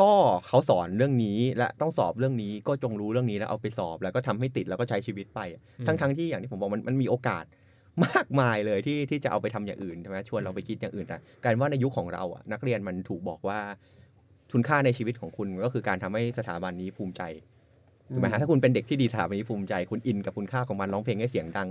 ก็เขาสอนเรื่องนี้และต้องสอบเรื่องนี้ก็จงรู้เรื่องนี้แล้วเอาไปสอบแล้วก็ทำให้ติดแล้วก็ใช้ชีวิตไปอืมทั้งทั้งที่อย่างที่ผมบอกมันมันมีโอกาสมากมายเลยที่ที่จะเอาไปทำอย่างอื่นใช่ไหมชวนเราไปคิดอย่างอื่นแต่กลารว่าในยุคของเราอะนักเรียนมันถูกบอกว่าทุนค่าในชีวิตของคุณก็คือการทำให้สถาบันนี้ภูมิใจ ถูกไหมฮะถ้าคุณเป็นเด็กที่ดีสถาบันนี้ภูมิใจ คุณอินกับคุณค่าของมันร้องเพลงให้เสียงดัง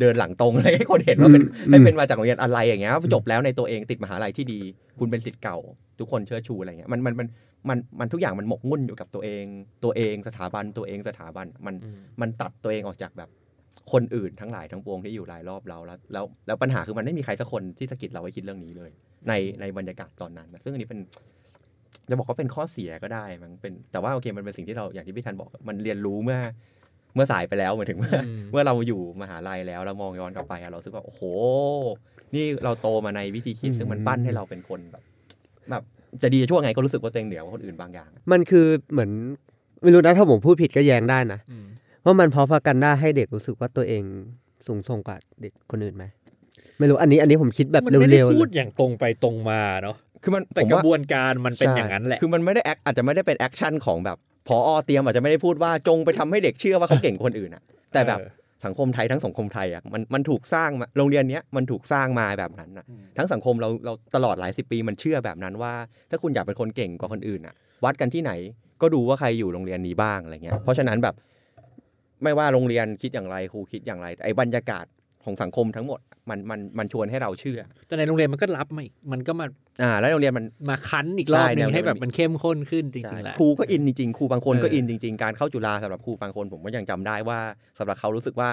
เดินหลังตรงอะไรให้คนเห็นว่าเป็นอืมให้เป็นมาจากโรงเรียนอะไรอย่างเงี้ยจบแล้วในตัวเองติดมหาลัยที่ดี คุณเป็นสิทธิ์เก่า ทุกคนเชิดชูอะไรเงี้ยมันมันมันมันมันทุกอย่างมันหมกมุ่นอยู่กับตัวเอง ตัวเองสถาบันตัวเองสถาบันมันอืมมันตัดตัวเองออกจากแบบคนอื่นทั้งหลายทั้งปวงที่อยู่รายรอบเราแล้วแล้วแล้วปัญหาคือมันไม่มีใครสักคนที่สะกิดเราไว้คิดเรื่องนี้เลย ในในบรรยากาศตอนนั้นนะซึ่งอันนี้เป็น จะบอกว่าเป็นข้อเสียก็ได้มันเป็นแต่ว่าโอเคมันเป็นสิ่งที่เราอย่างที่พี่ทันบอกมันเรียนรู้เมื่อเมื่อสายไปแล้วหมายถึงว่าอืมเมื่อเราอยู่มหาลัยแล้วเรามองย้อนกลับไปอะเรารู้สึกว่าโอ้โห นี่เราโตมาในวิธีคิดซึ่งมันปั้นให้เราเป็นคนแบบแบบจะดีจะชั่วไงก็รู้สึกว่าตัวเองเหนือกว่าคนอื่นบางอย่าง มันคือเหมือนไม่รู้นะถ้าผมพูดผิดก็แย้งได้นะอืมว่ามันเพราะพากันได้ให้เด็กรู้สึกว่าตัวเองสูงส่งกว่าเด็กคนอื่นไหมไม่รู้อันนี้อันนี้ผมคิดแบบมันไม่ได้เร็วๆพูเลดยอย่างตรงไปตรงมาเนาะ คือมันแต่ผมว่ากระบวนการมันเป็นใช่อย่างนั้นแหละคือมันไม่ได้ act อาจจะไม่ได้เป็น action ของแบบพอเตรียมอาจจะไม่ได้พูดว่าจงไปทำให้เด็กเชื่อว่าเขาเก่งกว่าคนอื่นอะแต่แบบเออสังคมไทยทั้งสังคมไทยอะมันมันถูกสร้างมาโรงเรียนเนี้ยมันถูกสร้างมาแบบนั้นอะทั้งสังคมเราเราตลอดหลายสิบปีมันเชื่อแบบนั้นว่า ถ้าคุณอยากเป็นคนเก่งกว่าคนอื่นอะ วัดกันที่ไหนก็ดูว่าใครอยู่โรงเรียนนี้บ้างอะไรเงี้ยเพราะฉะนั้นแบบไม่ว่าโรงเรียนคิดอย่างไรครูคิดอย่างไรแต่ไอ้บรรยากาศ ของสังคมทั้งหมด มันมันมันชวนให้เราเชื่อ แต่ในโรงเรียนมันก็รับมาอีกมันก็มาอ่า แล้วโรงเรียนมันมาคั้นอีกรอบหนึใช่งให้แบบแนวมันเข้มข้นขึ้นจริงๆแหละครูก็อินจริงๆครูบางคนก็เอออิอินจริง ๆ การเข้าจุฬาสำหรับครูบางคนผมก็ยังจำได้ว่าสำหรับเขารู้สึกว่า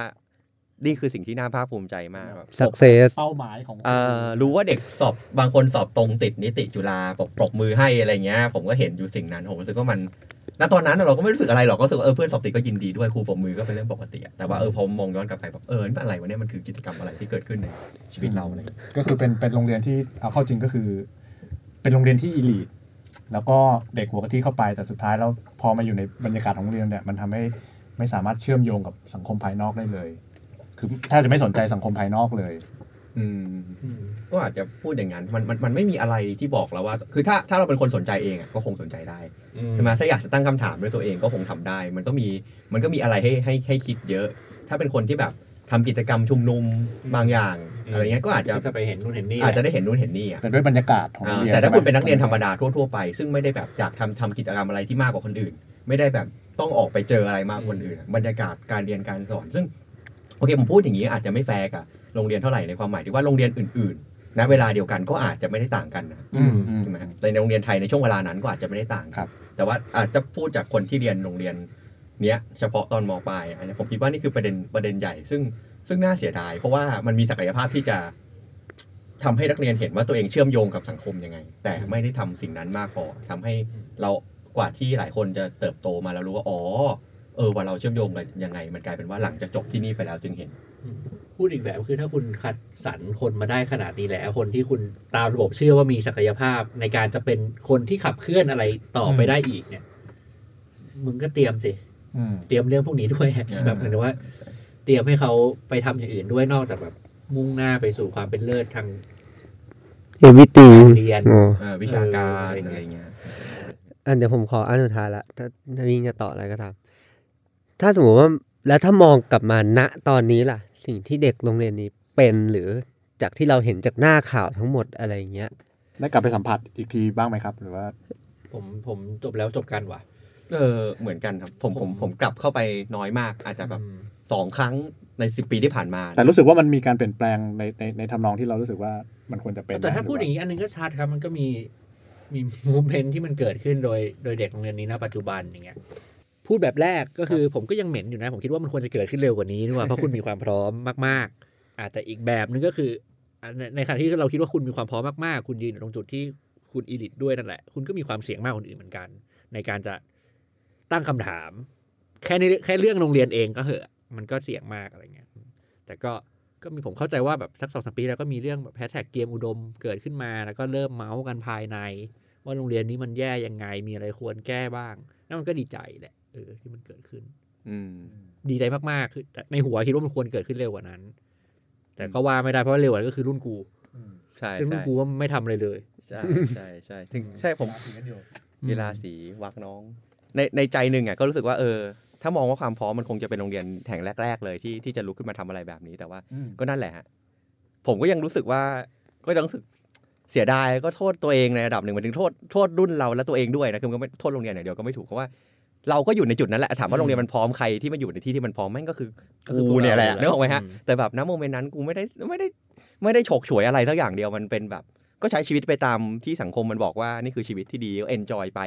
นี่คือสิ่งที่น่าภาคภูมิใจมากแบบ success เป้าหมายของเอ่อรู้ว่าเด็กสอบบางคนสอบตรงติดนิติจุฬาปรบปรบมือให้อะไรเงี้ย ผมก็เห็นอยู่สิ่งนั้นผมรู้สึกว่ามัน ณตอนนั้นเราก็ไม่รู้สึกอะไรหรอกก็รู้สึกว่าเออเพื่อนสอบติดก็ยินดีด้วยครูปรบมือก็เป็นเรื่องปกติแต่ว่าเออพอมองย้อนกลับไปแบบเออนี่มันอะไรวะเนี่ยมันคือกิจกรรมอะไรที่เกิดขึ้นในชีวิตเราอะไรเงี้ยก็คือเป็นเป็นโรงเรียนที่เอาเข้าจริงก็คือ เป็นโรงเรียนที่อีลีทแล้วก็เด็กหัวกะทิเข้าไปแต่สุดท้ายแล้วพอมาอยู่ในบรรยากาศของโรงเรียนเนี่ยมันทำให้ไม่สามารถเชื่อมโยงกับสังคมภายนอกได้เลย คือแทบจะไม่สนใจสังคมภายนอกเลย อืมก็อาจจะพูดอย่างนั้นมันมันมันไม่มีอะไรที่บอกเราว่า คือถ้าถ้าเราเป็นคนสนใจเองอะก็คงสนใจได้ใช่ไหมถ้าอยากจะตั้งคำถามด้วยตัวเองก็คงทำได้ มันก็มีมันก็มีอะไรให้ให้ให้คิดเยอะ ถ้าเป็นคนที่แบบทำกิจกรรมชุมนุมบางอย่างอะไรเงี้ยก็อาจจะจะไปเห็นนู่นเห็นนี่อาจจะได้เห็นนู่นเห็นนี่อะแต่ด้วยบรรยากาศของโรงอ่าเรียนแต่ถ้าใช่ไหมคุณเป็นนักเรียนธรรมดาทั่วๆไป ซึ่งไม่ได้แบบอยากทำทำกิจกรรมอะไรที่มากกว่าคนอื่น ไม่ได้แบบต้องออกไปเจออะไรมากกว่าคนอื่น บรรยากาศการเรียนการสอน ซึ่งโอเคผมพูดอย่างนี้อาจจะไม่แฟร์กับ โรงเรียนเท่าไหร่ในความหมายที่ว่าโรงเรียนอื่นๆณเวลาเดียวกันก็อาจจะไม่ได้ต่างกันนะอืมอืมใช่ไหมฮะแต่ในโรงเรียนไทยในช่วงเวลานั้นก็อาจจะไม่ได้ต่างครับแต่ว่าอาจจะพูดจากคนที่เรียนโรงเรียนเนี้ยเฉพาะตอนมปลายอันนี้ผมคิดว่านี่คือประเด็นประเด็นใหญ่ ซึ่งซึ่งน่าเสียดาย เพราะว่ามันมีศักยภาพที่จะทำให้นักเรียนเห็นว่าตัวเองเชื่อมโยงกับสังคมยังไง แต่ไม่ได้ทำสิ่งนั้นมากพอทำให้เรากว่าที่หลายคนจะเติบโตมาแล้วรู้ว่าอ๋อเออว่าเราเชื่อมโยงกันยังไง มันกลายเป็นว่าหลังจากจบที่นี่ไปแล้วจึงเห็น พูดอีกแบบคือถ้าคุณคัดสรรคนมาได้ขนาดนี้แล้ว คนที่คุณตามระบบเชื่อว่ามีศักยภาพในการจะเป็นคนที่ขับเคลื่อนอะไรต่อไปได้อีกเนี่ย มึงก็เตรียมสิอืมเตรียมเรื่องพวกนี้ด้วยอ่าแบบเหมือนว่า เตรียมให้เขาไปทำอย่างอื่นด้วยนอกจากแบบ มุ่งหน้าไปสู่ความเป็นเลิศทางเอวิติงเรียนอ๋อเออวิชาการเออออะไรเงี้ยอันเดี๋ยวผมขออันสุดท้ายละถ้าถ้าวิ่งจะต่ออะไรก็ตามถ้าสมมติว่าแล้วถ้ามองกลับมาณตอนนี้ล่ะ สิ่งที่เด็กโรงเรียนนี้เป็นหรือจากที่เราเห็นจากหน้าข่าวทั้งหมดอะไรอย่างเงี้ยได้กลับไปสัมผัสอีกทีบ้างไหมครับ หรือว่า ผมผมจบแล้วจบกันว่ะ เออเหมือนกันครับผมผมผมกลับเข้าไปน้อยมาก อาจจะแบบอืมสองครั้งในสิบปีที่ผ่านมา แต่รู้สึกว่ามันมีการเปลี่ยนแปลงในในในทำนองที่เรารู้สึกว่ามันควรจะเป็นแต่ถ้านะพูดอย่างนี้อันนึงก็ชัดครับมันก็มีมีมูเมนที่มันเกิดขึ้นโดยโดยเด็กโรงเรียนนี้ณปัจจุบันอย่างเงี้ย พูดแบบแรกก็คือผมก็ยังเหม็นอยู่นะ ผมคิดว่ามันควรจะเกิดขึ้นเร็วกว่านี้นี่ว่าเพราะคุณมีความพร้อมมากๆอ่าแต่อีกแบบนึงก็คืออะในในขณะที่เราคิดว่าคุณมีความพร้อมมากๆ คุณยืนอยู่ตรงจุดที่คุณอีลิทด้วยนั่นแหละ คุณก็มีความเสี่ยงมากกว่าคนอื่นเหมือนกัน ในการจะตั้งคำถาม แค่ในแค่เรื่องโรงเรียนเองก็เหอะ มันก็เสี่ยงมากอะไรเงี้ย แต่ก็ก็มีผมเข้าใจว่าแบบสักสองสามปีแล้วก็มีเรื่องแบบแฮชแท็กเกมอุดมเกิดขึ้นมา แล้วก็เริ่มเมาส์กันภายใน ว่าโรงเรียนนี้มันแย่ยังไงมีอะไรควรแก้บ้างแล้วมันก็ดีใจแหละ เออที่มันเกิดขึ้น อืม ดีใจมากๆคือแต่ในหัวคิดว่ามันควรเกิดขึ้นเร็วกว่านั้น แต่ก็ว่าไม่ได้เพราะว่าเร็วกว่านั้นก็คือรุ่นกูใช่ซึ่งรุ่ใช่นกูก็ไม่ทำอะไรเลย ใช่ใช่ใช่ถึงใช่ผมกีฬาสีวักน้อง ในในใจหนึ่งอะก็รู้สึกว่าเออ ถ้ามองว่าความพร้อมมันคงจะเป็นโรงเรียนแห่งแรก ๆ เลยที่ที่จะลุกขึ้นมาทำอะไรแบบนี้แต่ว่าก็นั่นแหละฮะผมก็ยังรู้สึกว่าก็ยังรู้สึกเสียดายก็โทษตัวเองในระดับหนึ่งหมายถึงโทษโทษรุ่นเราและตัวเองด้วยนะคือมันก็ไม่โทษโรงเรียนอย่างเดียวก็ไม่ถูกเพราะว่า เราก็อยู่ในจุดนั้นแหละ ถามว่าโรงเรียนมันพร้อมใครที่มาอยู่ในที่ที่มันพร้อมแม่งก็คือก็คือพวกูกเราเนี่ยแหละแหละนึกออกไหมฮะอืมแต่แบบณ moment นั้นกูไม่ได้ไม่ได้ไม่ได้ฉกฉวยอะไรทั้งอย่างเดียวมันเป็นแบบ ก็ใช้ชีวิตไปตามที่สังคมมันบอกว่านี่คือชีวิตที่ดีก็ enjoy ไป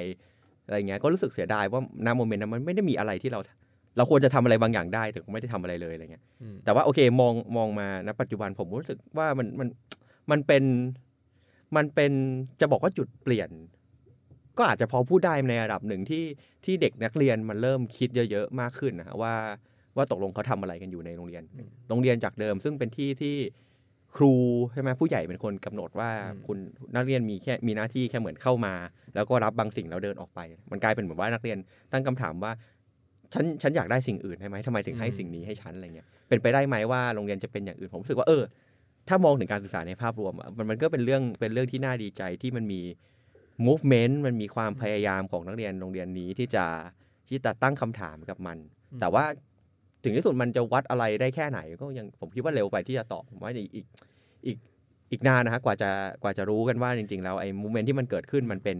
อะไรเงี้ยก็รู้สึกเสียดายว่าณ moment นั้นมันไม่ได้มีอะไรที่เรา เราควรจะทำอะไรบางอย่างได้แต่ก็ไม่ได้ทำอะไรเลยอะไรเงี้ยอืมแต่ว่าโอเคมองมองมาณปัจจุบันผมรู้สึกว่ามันมันมันเป็นมันเป็นจะบอกว่าจุดเปลี่ยน ก็อาจจะพอพูดได้ในระดับหนึ่งที่ที่เด็กนักเรียนมันเริ่มคิดเยอะๆมากขึ้นนะฮะว่าว่าตกลงเขาทำอะไรกันอยู่ในโรงเรียน โรงเรียนจากเดิมซึ่งเป็นที่ที่ครูใช่ไหมผู้ใหญ่เป็นคนกำหนดว่าอืมคุณนักเรียนมีแค่มีหน้าที่แค่เหมือนเข้ามา แล้วก็รับบางสิ่งแล้วเดินออกไป มันกลายเป็นเหมือนว่านักเรียนตั้งคำถามว่าฉันฉันอยากได้สิ่งอื่นใช่ไหมทำไมถึงให้สิ่งนี้ให้ฉันอะไรเงี้ยเป็นไปได้ไหมว่าโรงเรียนจะเป็นอย่างอื่นผมรู้สึกว่าเออถ้ามองถึงการศึกษาในภาพรวมอะมันมันก็เป็นเรื่องเป็นเรื่องที่น่าดีใจที่มันมี movement มันมีความพยายามของนักเรียนโรงเรียนนี้ที่จะที่จะตั้งคำถามกับมันอืมแต่ว่าถึงที่สุดมันจะวัดอะไรได้แค่ไหน ก็ยังผมคิดว่าเร็วไปที่จะตอบผมว่าอีกอีกอีกอีกนานนะฮะกว่าจะกว่าจะรู้กันว่าจริง ๆ แล้วไอ้ movement ที่มันเกิดขึ้นมันเป็น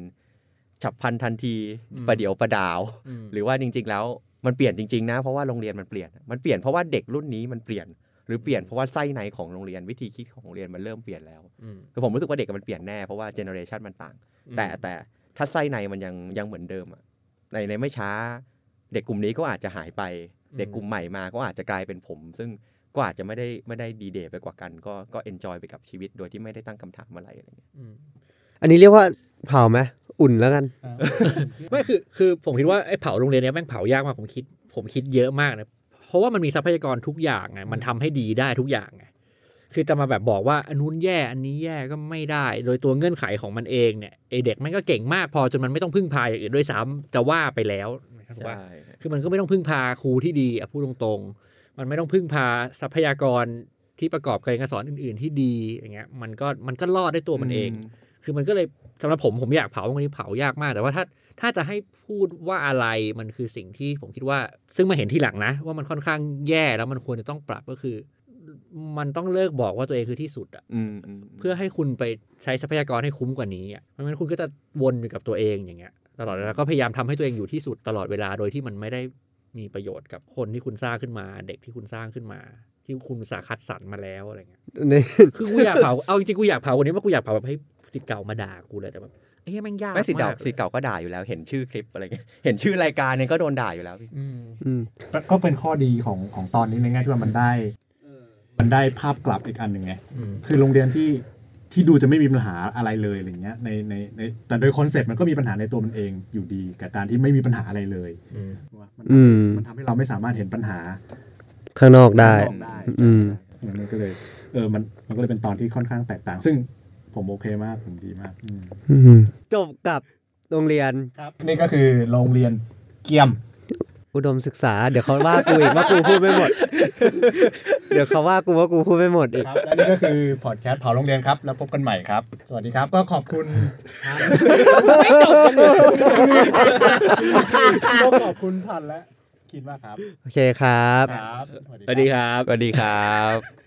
ฉับพลันทันทีอืมประเดี๋ยวประดาวอืมหรือว่าจริง ๆ แล้วมันเปลี่ยนจริง ๆ นะ เพราะว่าโรงเรียนมันเปลี่ยน มันเปลี่ยนเพราะว่าเด็กรุ่นนี้มันเปลี่ยน หรือเปลี่ยนเพราะว่าไส้ในของโรงเรียนวิธีคิดของโรงเรียนมันเริ่มเปลี่ยนแล้วอืมคือผมรู้สึกว่าเด็กมันเปลี่ยนแน่เพราะว่า generation มันต่าง แต่แต่ถ้าไส้ในมันยังยังเหมือนเดิมอะในในไม่ช้า เด็กกลุ่มนี้ก็อาจจะหายไป เด็กกลุ่มใหม่มาก็อาจจะกลายเป็นผม ซึ่งก็อาจจะไม่ได้ไม่ได้ดีเด่ไปกว่ากัน ก็ก็ enjoy ไปกับชีวิตโดยที่ไม่ได้ตั้งคำถามอะไรอะไรเงี้ยอืมอันนี้เรียกว่าเผาไหมอุ่นแล้วกันไม่คือคือผมคิดว่าไอ้เผาโรงเรียนเนี้ยแม่งเผายากมากผมคิด ผมคิดเยอะมากนะเพ ราะว่ามันมีทรัพยากรทุกอย่างไงมันทำให้ดีได้ทุกอย่างไงคือจะมาแบบบอกว่าอันนู้นแย่อันนี้แย่ก็ไม่ได้ โดยตัวเงื่อนไขของมันเองเนี่ยไอเด็กมันก็เก่งมากพอจนมันไม่ต้องพึ่งพาอย่างอื่นด้วยซ้ำจะว่าไปแล้วนะครับว่าใช่คือมันก็ไม่ต้องพึ่งพาครูที่ดีอะพูดตรงๆ มันไม่ต้องพึ่งพาทรัพยากรที่ประกอบการเรียนการสอนอื่น ๆ ที่ดีอย่างเงี้ยมันก็มันก็รอดได้ตัวมันเอง คือมันก็เลย สำหรับผมผมอยากเผาตรงนี้เผายากมาก แต่ว่าถ้าถ้าจะให้พูดว่าอะไรมันคือสิ่งที่ผมคิดว่า ซึ่งมาเห็นทีหลังนะ ว่ามันค่อนข้างแย่แล้วมันควรจะต้องปรับก็คือ มันต้องเลิกบอกว่าตัวเองคือที่สุดอะอืมอืมเพื่อให้คุณไปใช้ทรัพยากรให้คุ้มกว่านี้อะไม่งั้นคุณก็จะวนอยู่กับตัวเองอย่างเงี้ย ตลอดเวลาก็พยายามทำให้ตัวเองอยู่ที่สุดตลอดเวลาโดยที่มันไม่ได้มีประโยชน์กับคนที่คุณสร้างขึ้นมา เด็กที่คุณสร้างขึ้นมา ที่คุณอุตสาห์คัดสรรมาแล้วอะไรเงี้ยนี่คือกูอยากเผาเอาจริงๆกูอยากเผาวันนี้ว่ากูอยากเผาแบบให้ศิษย์เก่ามาด่ากูเลยแต่แบบไอ้เหี้ยแม่งยากไม่สิทธิ์เก่ามกสิทธิ์เก่าก็ด่าอยู่แล้ว เห็นชื่อคลิปอะไรเงี้ยเห็นชื่อรายการเนี่ยก็โดนด่าอยู่แล้วพี่อืมอืมก็เป็นข้อดีของของตอนนี้ในแง่ที่ว่ามันได้มันได้ภาพกลับอีกอันหนึ่งไงอืมคือโรงเรียนที่ที่ดูจะไม่มีปัญหาอะไรเลยอะไรเงี้ยในในในแต่โดย concept มันก็มีปัญหาในตัวมันเองอยู่ดี กับการที่ไม่มีปัญหาอะไรเลยว่ามันอืมมันทำให้เราไม่สามารถเห็นปัญหา ข้างนอกได้ข้างนอกได้ อืมมันก็เลยเออมันมันก็เลยเป็นตอนที่ค่อนข้างแตกต่าง ซึ่งผมโอเคมากผมดีมากอืมอืมจบกับโรงเรียนครับ นี่ก็คือโรงเรียนเกียม อุดมศึกษา เดี๋ยวเขาว่ากูอีกว่ากูพูดไม่หมด เดี๋ยวเขาว่ากูว่ากูพูดไม่หมดอีกครับและนี่ก็คือพอดแคสต์เผาโรงเรียนครับ แล้วพบกันใหม่ครับ สวัสดีครับ ก็ขอบคุณก็ขอบคุณพันและ คิดมากครับ โอเคครับ ครับสวัสดีครับ สวัสดีครับ